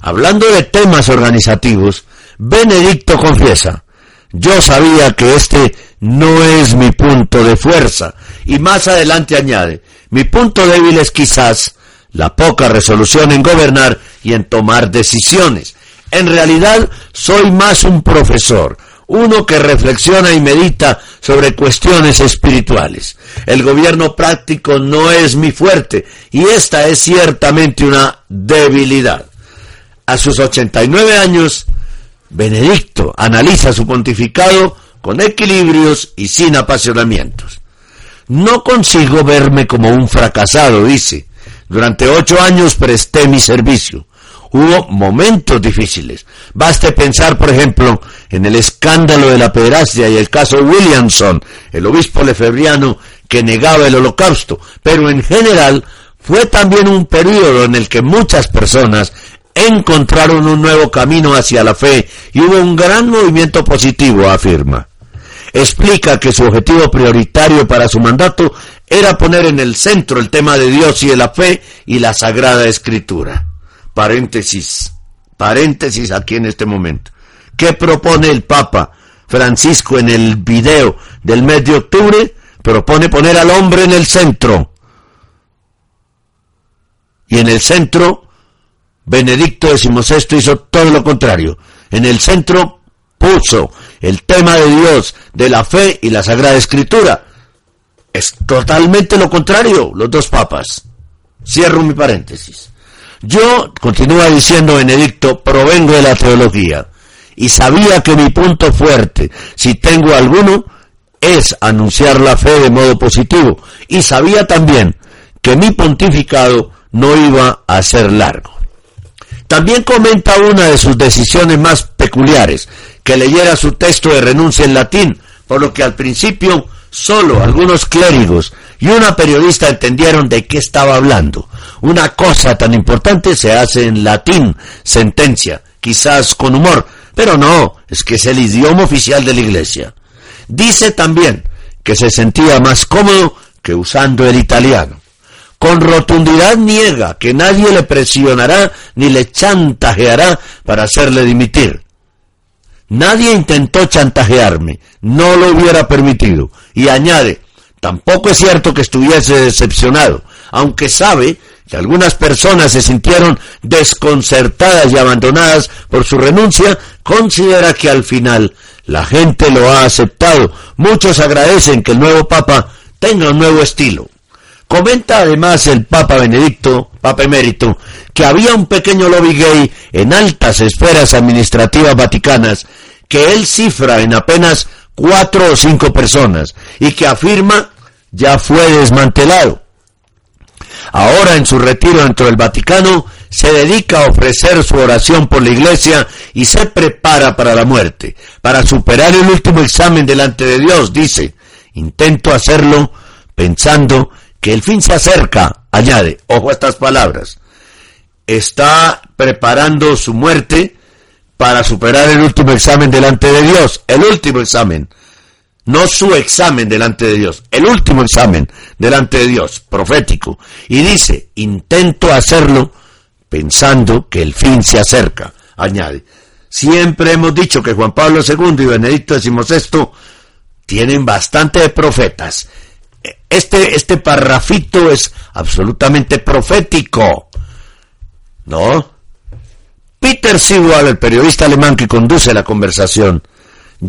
Speaker 2: hablando de temas organizativos, Benedicto confiesa, yo sabía que este no es mi punto de fuerza, y más adelante añade, mi punto débil es quizás la poca resolución en gobernar y en tomar decisiones. En realidad soy más un profesor, uno que reflexiona y medita sobre cuestiones espirituales. El gobierno práctico no es mi fuerte y esta es ciertamente una debilidad. A sus 89 años, Benedicto analiza su pontificado con equilibrios y sin apasionamientos. No consigo verme como un fracasado, dice. Durante ocho años presté mi servicio. Hubo momentos difíciles. Baste pensar, por ejemplo, en el escándalo de la pederastia y el caso Williamson, el obispo lefebriano que negaba el holocausto. Pero en general fue también un periodo en el que muchas personas encontraron un nuevo camino hacia la fe y hubo un gran movimiento positivo, afirma explica que su objetivo prioritario para su mandato era poner en el centro el tema de Dios y de la fe y la Sagrada Escritura. Paréntesis, paréntesis aquí en este momento. ¿Qué propone el Papa Francisco en el video del mes de octubre? Propone poner al hombre en el centro. Y en el centro, Benedicto XVI hizo todo lo contrario. En el centro puso el tema de Dios, de la fe y la Sagrada Escritura. Es totalmente lo contrario, los dos papas. Cierro mi paréntesis. Yo, continúa diciendo Benedicto, provengo de la teología y sabía que mi punto fuerte, si tengo alguno, es anunciar la fe de modo positivo y sabía también que mi pontificado no iba a ser largo. También comenta una de sus decisiones más peculiares, que leyera su texto de renuncia en latín, por lo que al principio solo algunos clérigos y una periodista entendieron de qué estaba hablando. Una cosa tan importante se hace en latín, sentencia, quizás con humor, pero no, es que es el idioma oficial de la iglesia. Dice también que se sentía más cómodo que usando el italiano. Con rotundidad niega que nadie le presionará ni le chantajeará para hacerle dimitir. Nadie intentó chantajearme, no lo hubiera permitido. Y añade, tampoco es cierto que estuviese decepcionado, aunque sabe que algunas personas se sintieron desconcertadas y abandonadas por su renuncia, considera que al final la gente lo ha aceptado. Muchos agradecen que el nuevo Papa tenga un nuevo estilo. Comenta además el Papa Benedicto, Papa Emérito, que había un pequeño lobby gay en altas esferas administrativas vaticanas que él cifra en apenas cuatro o cinco personas y que afirma ya fue desmantelado. Ahora en su retiro dentro del Vaticano se dedica a ofrecer su oración por la iglesia y se prepara para la muerte, para superar el último examen delante de Dios, dice. Intento hacerlo pensando que el fin se acerca, añade, ojo a estas palabras. Está preparando su muerte para superar el último examen delante de Dios, el último examen no su examen delante de Dios, el último examen delante de Dios, profético. Y dice, intento hacerlo pensando que el fin se acerca, añade. Siempre hemos dicho que Juan Pablo II y Benedicto XVI tienen bastante profetas. Este, este parrafito es absolutamente profético. ¿No? Peter Sewell, el periodista alemán que conduce la conversación,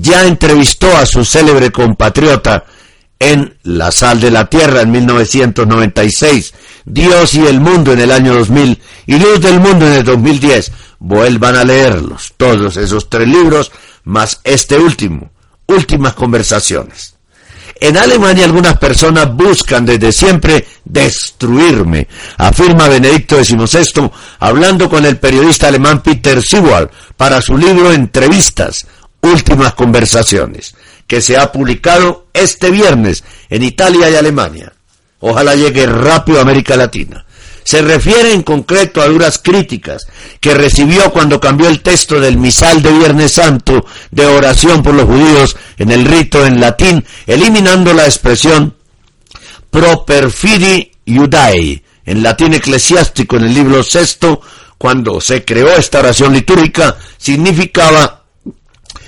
Speaker 2: ya entrevistó a su célebre compatriota en La Sal de la Tierra en 1996, Dios y el Mundo en el año 2000 y Luz del Mundo en el 2010. Vuelvan a leerlos, todos esos tres libros, más este último, Últimas Conversaciones. En Alemania algunas personas buscan desde siempre destruirme, afirma Benedicto XVI, hablando con el periodista alemán Peter Sewell para su libro Entrevistas, últimas conversaciones, que se ha publicado este viernes en Italia y Alemania. Ojalá llegue rápido a América Latina. Se refiere en concreto a duras críticas que recibió cuando cambió el texto del misal de Viernes Santo de oración por los judíos en el rito en latín, eliminando la expresión pro perfidi iudai en latín eclesiástico en el libro sexto, cuando se creó esta oración litúrgica, significaba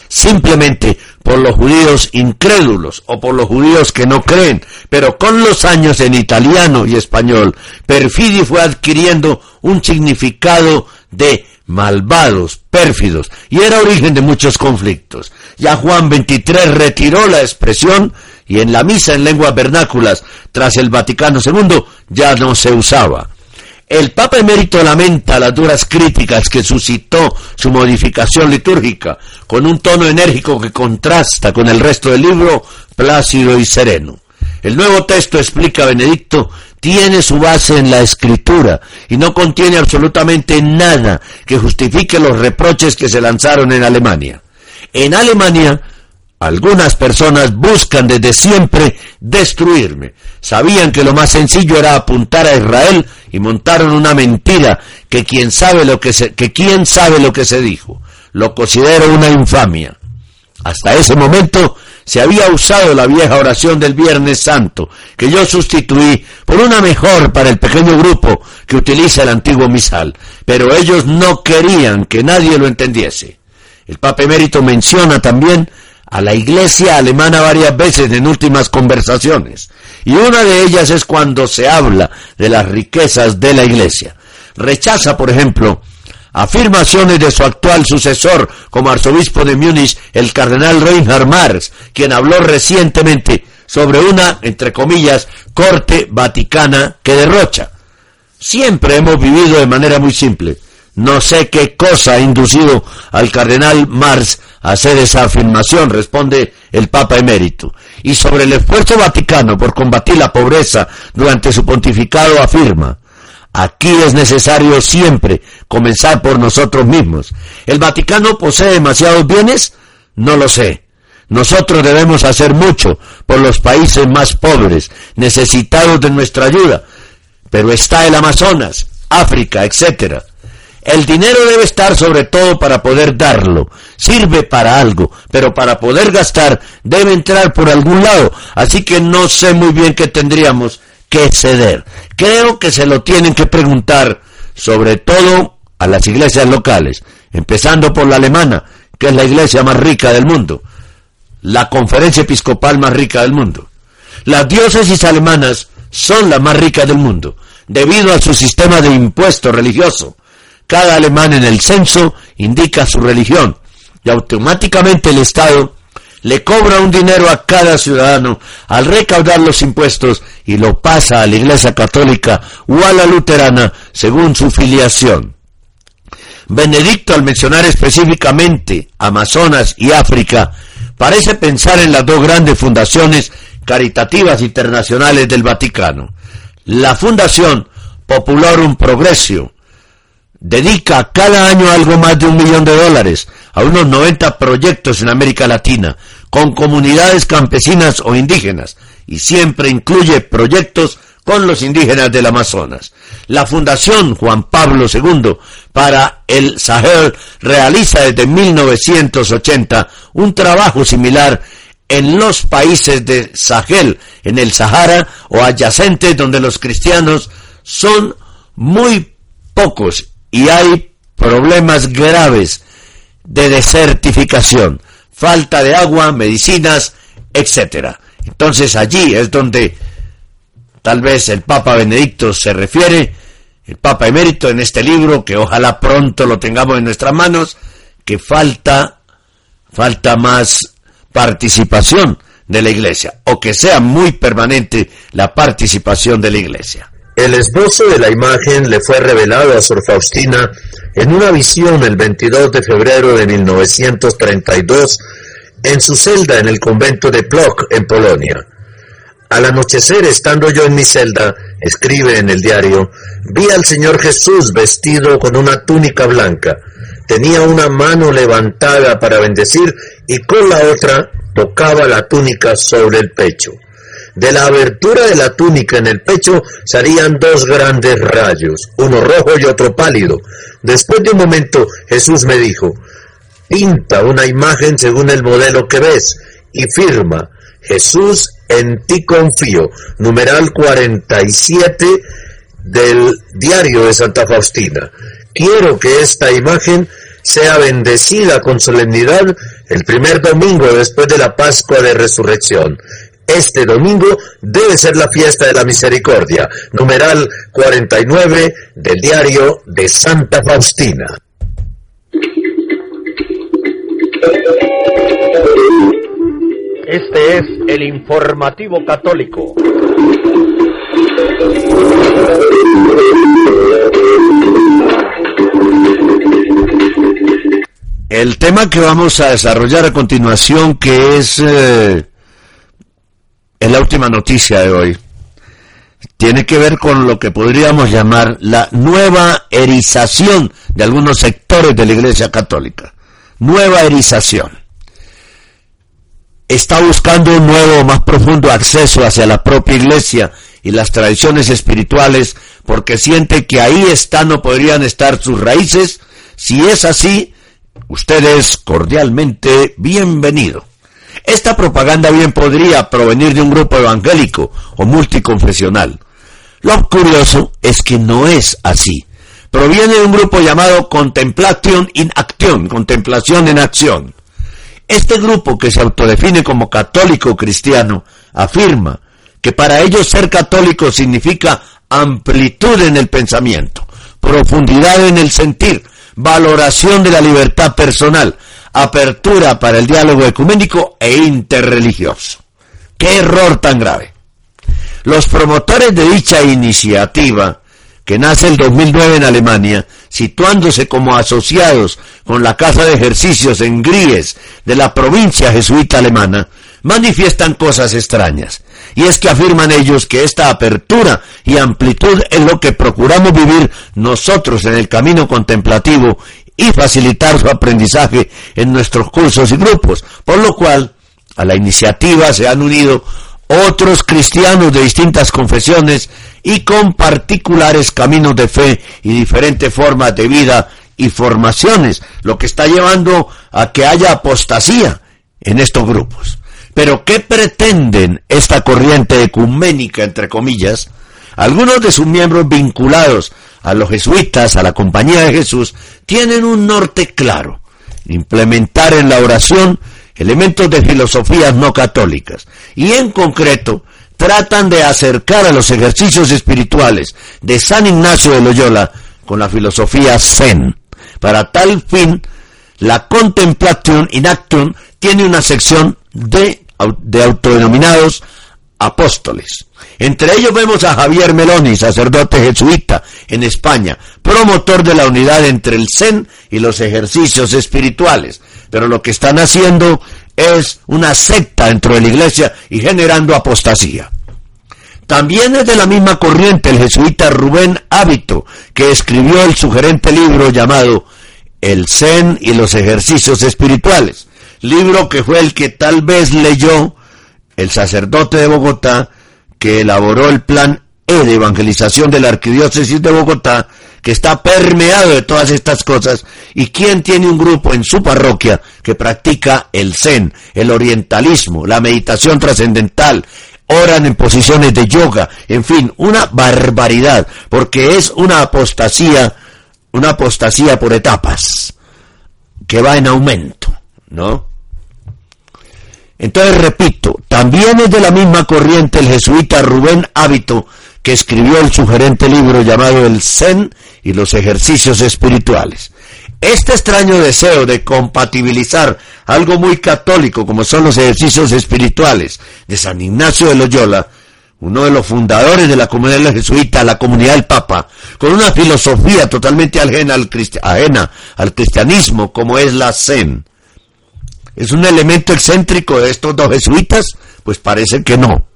Speaker 2: simplemente por los judíos incrédulos o por los judíos que no creen, pero con los años en italiano y español, perfidi fue adquiriendo un significado de malvados, pérfidos, y era origen de muchos conflictos. Ya Juan XXIII retiró la expresión y en la misa en lenguas vernáculas, tras el Vaticano II, ya no se usaba. El Papa Emérito lamenta las duras críticas que suscitó su modificación litúrgica, con un tono enérgico que contrasta con el resto del libro, plácido y sereno. El nuevo texto, explica Benedicto, tiene su base en la escritura y no contiene absolutamente nada que justifique los reproches que se lanzaron en Alemania. En Alemania, algunas personas buscan desde siempre destruirme. Sabían que lo más sencillo era apuntar a Israel y montaron una mentira que quién sabe lo que se, que quién sabe lo que se dijo. Lo considero una infamia. Hasta ese momento se había usado la vieja oración del Viernes Santo, que yo sustituí por una mejor para el pequeño grupo que utiliza el antiguo misal, pero ellos no querían que nadie lo entendiese. El Papa Emérito menciona también a la iglesia alemana varias veces en últimas conversaciones, y una de ellas es cuando se habla de las riquezas de la iglesia. Rechaza, por ejemplo, afirmaciones de su actual sucesor como arzobispo de Múnich, el cardenal Reinhard Marx, quien habló recientemente sobre una, entre comillas, corte vaticana que derrocha. Siempre hemos vivido de manera muy simple. No sé qué cosa ha inducido al cardenal Marx hacer esa afirmación, responde el Papa emérito. Y sobre el esfuerzo vaticano por combatir la pobreza durante su pontificado afirma, Aquí es necesario siempre comenzar por nosotros mismos. ¿El Vaticano posee demasiados bienes? No lo sé. Nosotros debemos hacer mucho por los países más pobres, necesitados de nuestra ayuda. Pero está el Amazonas, África, etc. El dinero debe estar sobre todo para poder darlo. Sirve para algo, pero para poder gastar debe entrar por algún lado. Así que no sé muy bien qué tendríamos que ceder. Creo que se lo tienen que preguntar, sobre todo a las iglesias locales, empezando por la alemana, que es la iglesia más rica del mundo, la conferencia episcopal más rica del mundo. Las diócesis alemanas son las más ricas del mundo, debido a su sistema de impuesto religioso. Cada alemán en el censo indica su religión y automáticamente el Estado le cobra un dinero a cada ciudadano al recaudar los impuestos y lo pasa a la Iglesia Católica o a la Luterana según su filiación. Benedicto al mencionar específicamente Amazonas y África parece pensar en las dos grandes fundaciones caritativas internacionales del Vaticano. La Fundación Popularum Progressio dedica cada año algo más de un millón de dólares a unos 90 proyectos en América Latina con comunidades campesinas o indígenas y siempre incluye proyectos con los indígenas del Amazonas. La Fundación Juan Pablo II para el Sahel realiza desde 1980 un trabajo similar en los países de Sahel, en el Sahara o adyacentes donde los cristianos son muy pocos y hay problemas graves de desertificación, falta de agua, medicinas, etcétera. Entonces allí es donde tal vez el Papa Benedicto se refiere, el Papa emérito en este libro, que ojalá pronto lo tengamos en nuestras manos, que falta, falta más participación de la Iglesia, o que sea muy permanente la participación de la Iglesia.
Speaker 6: El esbozo de la imagen le fue revelado a Sor Faustina en una visión el 22 de febrero de 1932 en su celda en el convento de Plock, en Polonia. Al anochecer, estando yo en mi celda, escribe en el diario, vi al Señor Jesús vestido con una túnica blanca. Tenía una mano levantada para bendecir y con la otra tocaba la túnica sobre el pecho. De la abertura de la túnica en el pecho salían dos grandes rayos, uno rojo y otro pálido. Después de un momento Jesús me dijo, pinta una imagen según el modelo que ves y firma, Jesús en ti confío, numeral 47 del diario de Santa Faustina. Quiero que esta imagen sea bendecida con solemnidad el primer domingo después de la Pascua de Resurrección. Este domingo debe ser la fiesta de la misericordia, numeral 49 del diario de Santa Faustina.
Speaker 1: Este es el informativo católico.
Speaker 2: El tema que vamos a desarrollar a continuación, que es eh, es la última noticia de hoy. Tiene que ver con lo que podríamos llamar la nueva erización de algunos sectores de la Iglesia Católica. Nueva erización. Está buscando un nuevo, más profundo acceso hacia la propia Iglesia y las tradiciones espirituales porque siente que ahí están o podrían estar sus raíces. Si es así, usted es cordialmente bienvenido. Esta propaganda bien podría provenir de un grupo evangélico o multiconfesional. Lo curioso es que no es así. Proviene de un grupo llamado Contemplation in Action, Contemplación en Acción. Este grupo, que se autodefine como católico cristiano, afirma que para ellos ser católico significa amplitud en el pensamiento, profundidad en el sentir, valoración de la libertad personal, apertura para el diálogo ecuménico e interreligioso. ¡Qué error tan grave! Los promotores de dicha iniciativa, que nace el 2009 en Alemania, situándose como asociados con la Casa de Ejercicios en Gries de la provincia jesuita alemana, manifiestan cosas extrañas. Y es que afirman ellos que esta apertura y amplitud es lo que procuramos vivir nosotros en el camino contemplativo y facilitar su aprendizaje en nuestros cursos y grupos, por lo cual a la iniciativa se han unido otros cristianos de distintas confesiones y con particulares caminos de fe y diferentes formas de vida y formaciones, lo que está llevando a que haya apostasía en estos grupos. Pero ¿qué pretenden esta corriente ecuménica, entre comillas? Algunos de sus miembros vinculados a los jesuitas, a la compañía de Jesús, tienen un norte claro, implementar en la oración elementos de filosofías no católicas y en concreto tratan de acercar a los ejercicios espirituales de San Ignacio de Loyola con la filosofía Zen. Para tal fin, la Contemplation in tiene una sección de, de autodenominados apóstoles. Entre ellos vemos a Javier Meloni, sacerdote jesuita en España, promotor de la unidad entre el Zen y los ejercicios espirituales. Pero lo que están haciendo es una secta dentro de la iglesia y generando apostasía. También es de la misma corriente el jesuita Rubén Hábito, que escribió el sugerente libro llamado El Zen y los ejercicios espirituales, libro que fue el que tal vez leyó el sacerdote de Bogotá que elaboró el plan E de evangelización de la arquidiócesis de Bogotá, que está permeado de todas estas cosas, y quien tiene un grupo en su parroquia que practica el zen, el orientalismo, la meditación trascendental, oran en posiciones de yoga, en fin, una barbaridad, porque es una apostasía, una apostasía por etapas, que va en aumento, ¿no? Entonces repito, también es de la misma corriente el jesuita Rubén Hábito, que escribió el sugerente libro llamado El Zen y los ejercicios espirituales. Este extraño deseo de compatibilizar algo muy católico como son los ejercicios espirituales de San Ignacio de Loyola, uno de los fundadores de la comunidad jesuita, la comunidad del Papa, con una filosofía totalmente ajena al, ajena al cristianismo como es la Zen, ¿Es un elemento excéntrico de estos dos jesuitas? Pues parece que no.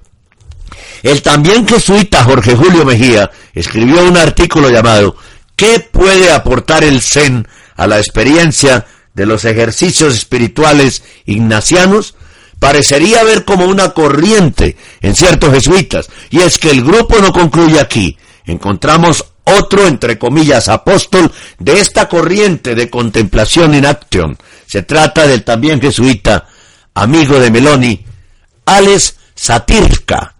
Speaker 2: El también jesuita Jorge Julio Mejía escribió un artículo llamado ¿Qué puede aportar el Zen a la experiencia de los ejercicios espirituales ignacianos? Parecería ver como una corriente en ciertos jesuitas, y es que el grupo no concluye aquí. Encontramos otro, entre comillas, apóstol de esta corriente de contemplación in action, se trata del también jesuita, amigo de Meloni, Alex Satirka.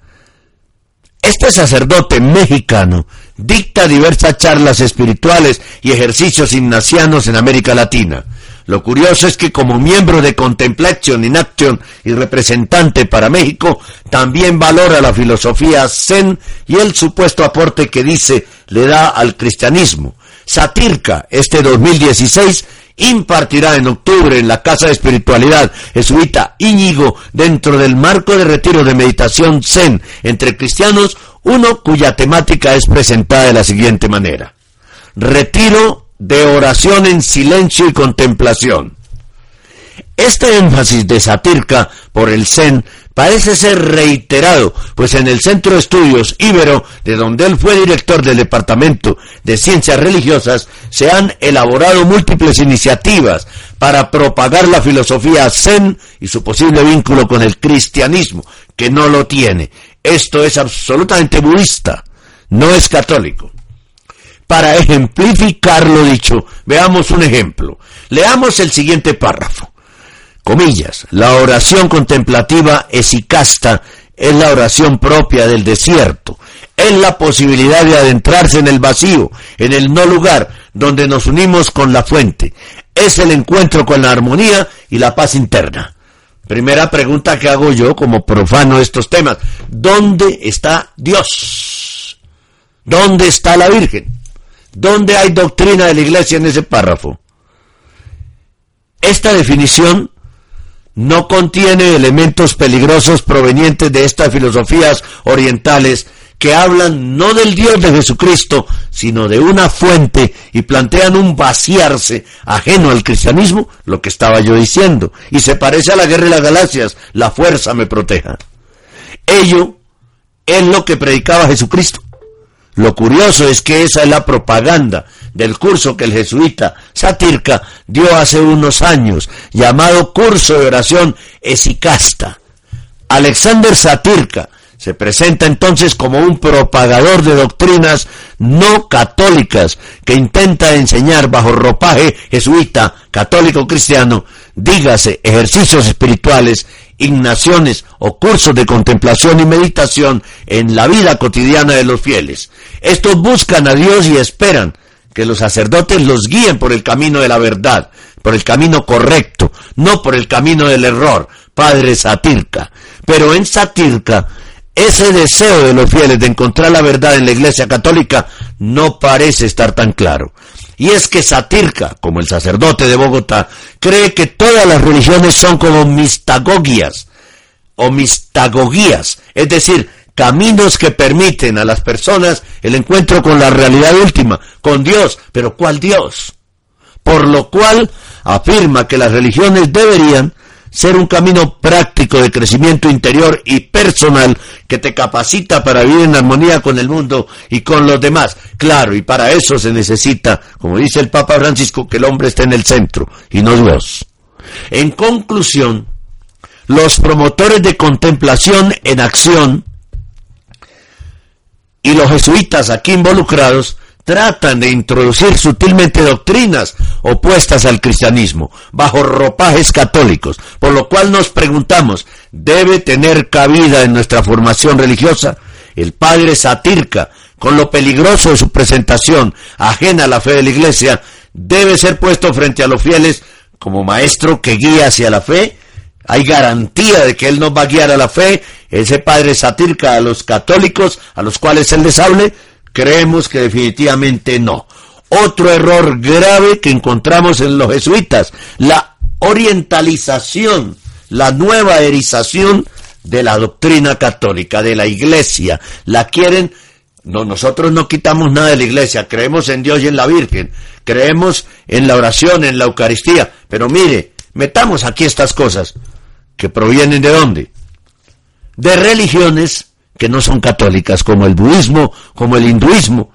Speaker 2: Este sacerdote mexicano dicta diversas charlas espirituales y ejercicios ignacianos en América Latina. Lo curioso es que como miembro de Contemplation in Action y representante para México, también valora la filosofía Zen y el supuesto aporte que dice le da al cristianismo. Satirka, este 2016, impartirá en octubre en la Casa de Espiritualidad Jesuita Íñigo, dentro del marco de retiro de meditación Zen entre cristianos, uno cuya temática es presentada de la siguiente manera. Retiro de oración en silencio y contemplación. Este énfasis de Satirka por el Zen parece ser reiterado, pues en el Centro de Estudios Ibero, de donde él fue director del Departamento de Ciencias Religiosas, se han elaborado múltiples iniciativas para propagar la filosofía Zen y su posible vínculo con el cristianismo, que no lo tiene. Esto es absolutamente budista, no es católico. Para ejemplificar lo dicho, veamos un ejemplo. Leamos el siguiente párrafo comillas, la oración contemplativa esicasta es la oración propia del desierto, es la posibilidad de adentrarse en el vacío, en el no lugar, donde nos unimos con la fuente, es el encuentro con la armonía y la paz interna. Primera pregunta que hago yo como profano de estos temas, ¿dónde está Dios? ¿Dónde está la Virgen? ¿Dónde hay doctrina de la iglesia en ese párrafo? Esta definición no contiene elementos peligrosos provenientes de estas filosofías orientales que hablan no del Dios de Jesucristo, sino de una fuente y plantean un vaciarse ajeno al cristianismo, lo que estaba yo diciendo. Y se parece a la guerra de las galaxias, la fuerza me proteja. Ello es lo que predicaba Jesucristo. Lo curioso es que esa es la propaganda del curso que el jesuita Satirka dio hace unos años, llamado Curso de Oración Esicasta. Alexander Satirka se presenta entonces como un propagador de doctrinas no católicas que intenta enseñar bajo ropaje jesuita, católico cristiano, dígase ejercicios espirituales, ignaciones o cursos de contemplación y meditación en la vida cotidiana de los fieles. Estos buscan a Dios y esperan que los sacerdotes los guíen por el camino de la verdad, por el camino correcto, no por el camino del error, Padre Satirka. Pero en Satirka, ese deseo de los fieles de encontrar la verdad en la Iglesia Católica no parece estar tan claro. Y es que Satirka, como el sacerdote de Bogotá, cree que todas las religiones son como mistagogias o mistagogías, es decir, caminos que permiten a las personas el encuentro con la realidad última, con Dios, pero ¿cuál Dios? Por lo cual afirma que las religiones deberían ser un camino práctico de crecimiento interior y personal que te capacita para vivir en armonía con el mundo y con los demás. Claro, y para eso se necesita, como dice el Papa Francisco, que el hombre esté en el centro y no Dios. En conclusión, los promotores de contemplación en acción y los jesuitas aquí involucrados tratan de introducir sutilmente doctrinas opuestas al cristianismo, bajo ropajes católicos, por lo cual nos preguntamos, ¿debe tener cabida en nuestra formación religiosa? El padre Satirka, con lo peligroso de su presentación, ajena a la fe de la iglesia, debe ser puesto frente a los fieles como maestro que guía hacia la fe. Hay garantía de que él nos va a guiar a la fe, ese padre Satirka a los católicos a los cuales él les hable, Creemos que definitivamente no. Otro error grave que encontramos en los jesuitas, la orientalización, la nueva erización de la doctrina católica, de la iglesia. La quieren, no, nosotros no quitamos nada de la iglesia, creemos en Dios y en la Virgen, creemos en la oración, en la Eucaristía, pero mire, metamos aquí estas cosas que provienen de dónde? De religiones que no son católicas, como el budismo, como el hinduismo,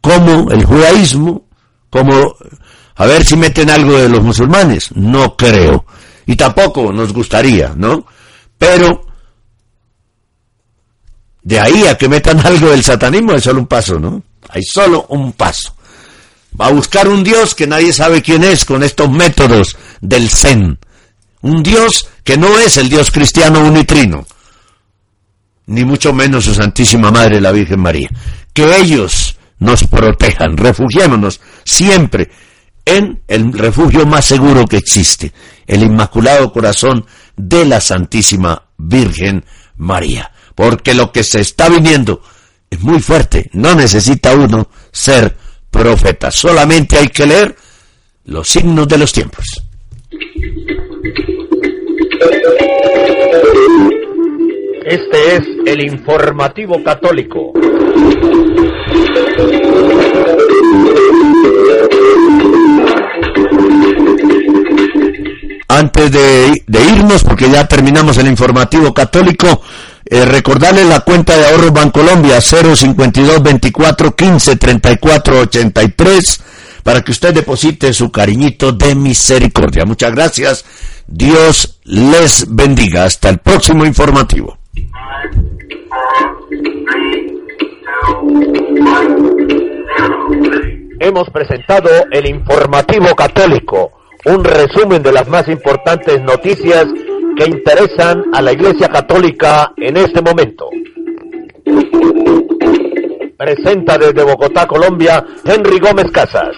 Speaker 2: como el judaísmo, como a ver si meten algo de los musulmanes, no creo. Y tampoco nos gustaría, ¿no? Pero de ahí a que metan algo del satanismo hay solo un paso, ¿no? Hay solo un paso. Va a buscar un Dios que nadie sabe quién es con estos métodos del Zen. Un Dios que no es el Dios cristiano unitrino ni mucho menos su Santísima Madre, la Virgen María. Que ellos nos protejan, refugiémonos siempre en el refugio más seguro que existe, el Inmaculado Corazón de la Santísima Virgen María. Porque lo que se está viniendo es muy fuerte, no necesita uno ser profeta, solamente hay que leer los signos de los tiempos.
Speaker 1: Este es el informativo católico.
Speaker 2: Antes de, irnos, porque ya terminamos el informativo católico, eh, recordarle la cuenta de ahorro Bancolombia 052 24 15 34 83 para que usted deposite su cariñito de misericordia. Muchas gracias. Dios les bendiga. Hasta el próximo informativo.
Speaker 1: Hemos presentado el informativo católico, un resumen de las más importantes noticias que interesan a la Iglesia Católica en este momento. Presenta desde Bogotá, Colombia, Henry Gómez Casas.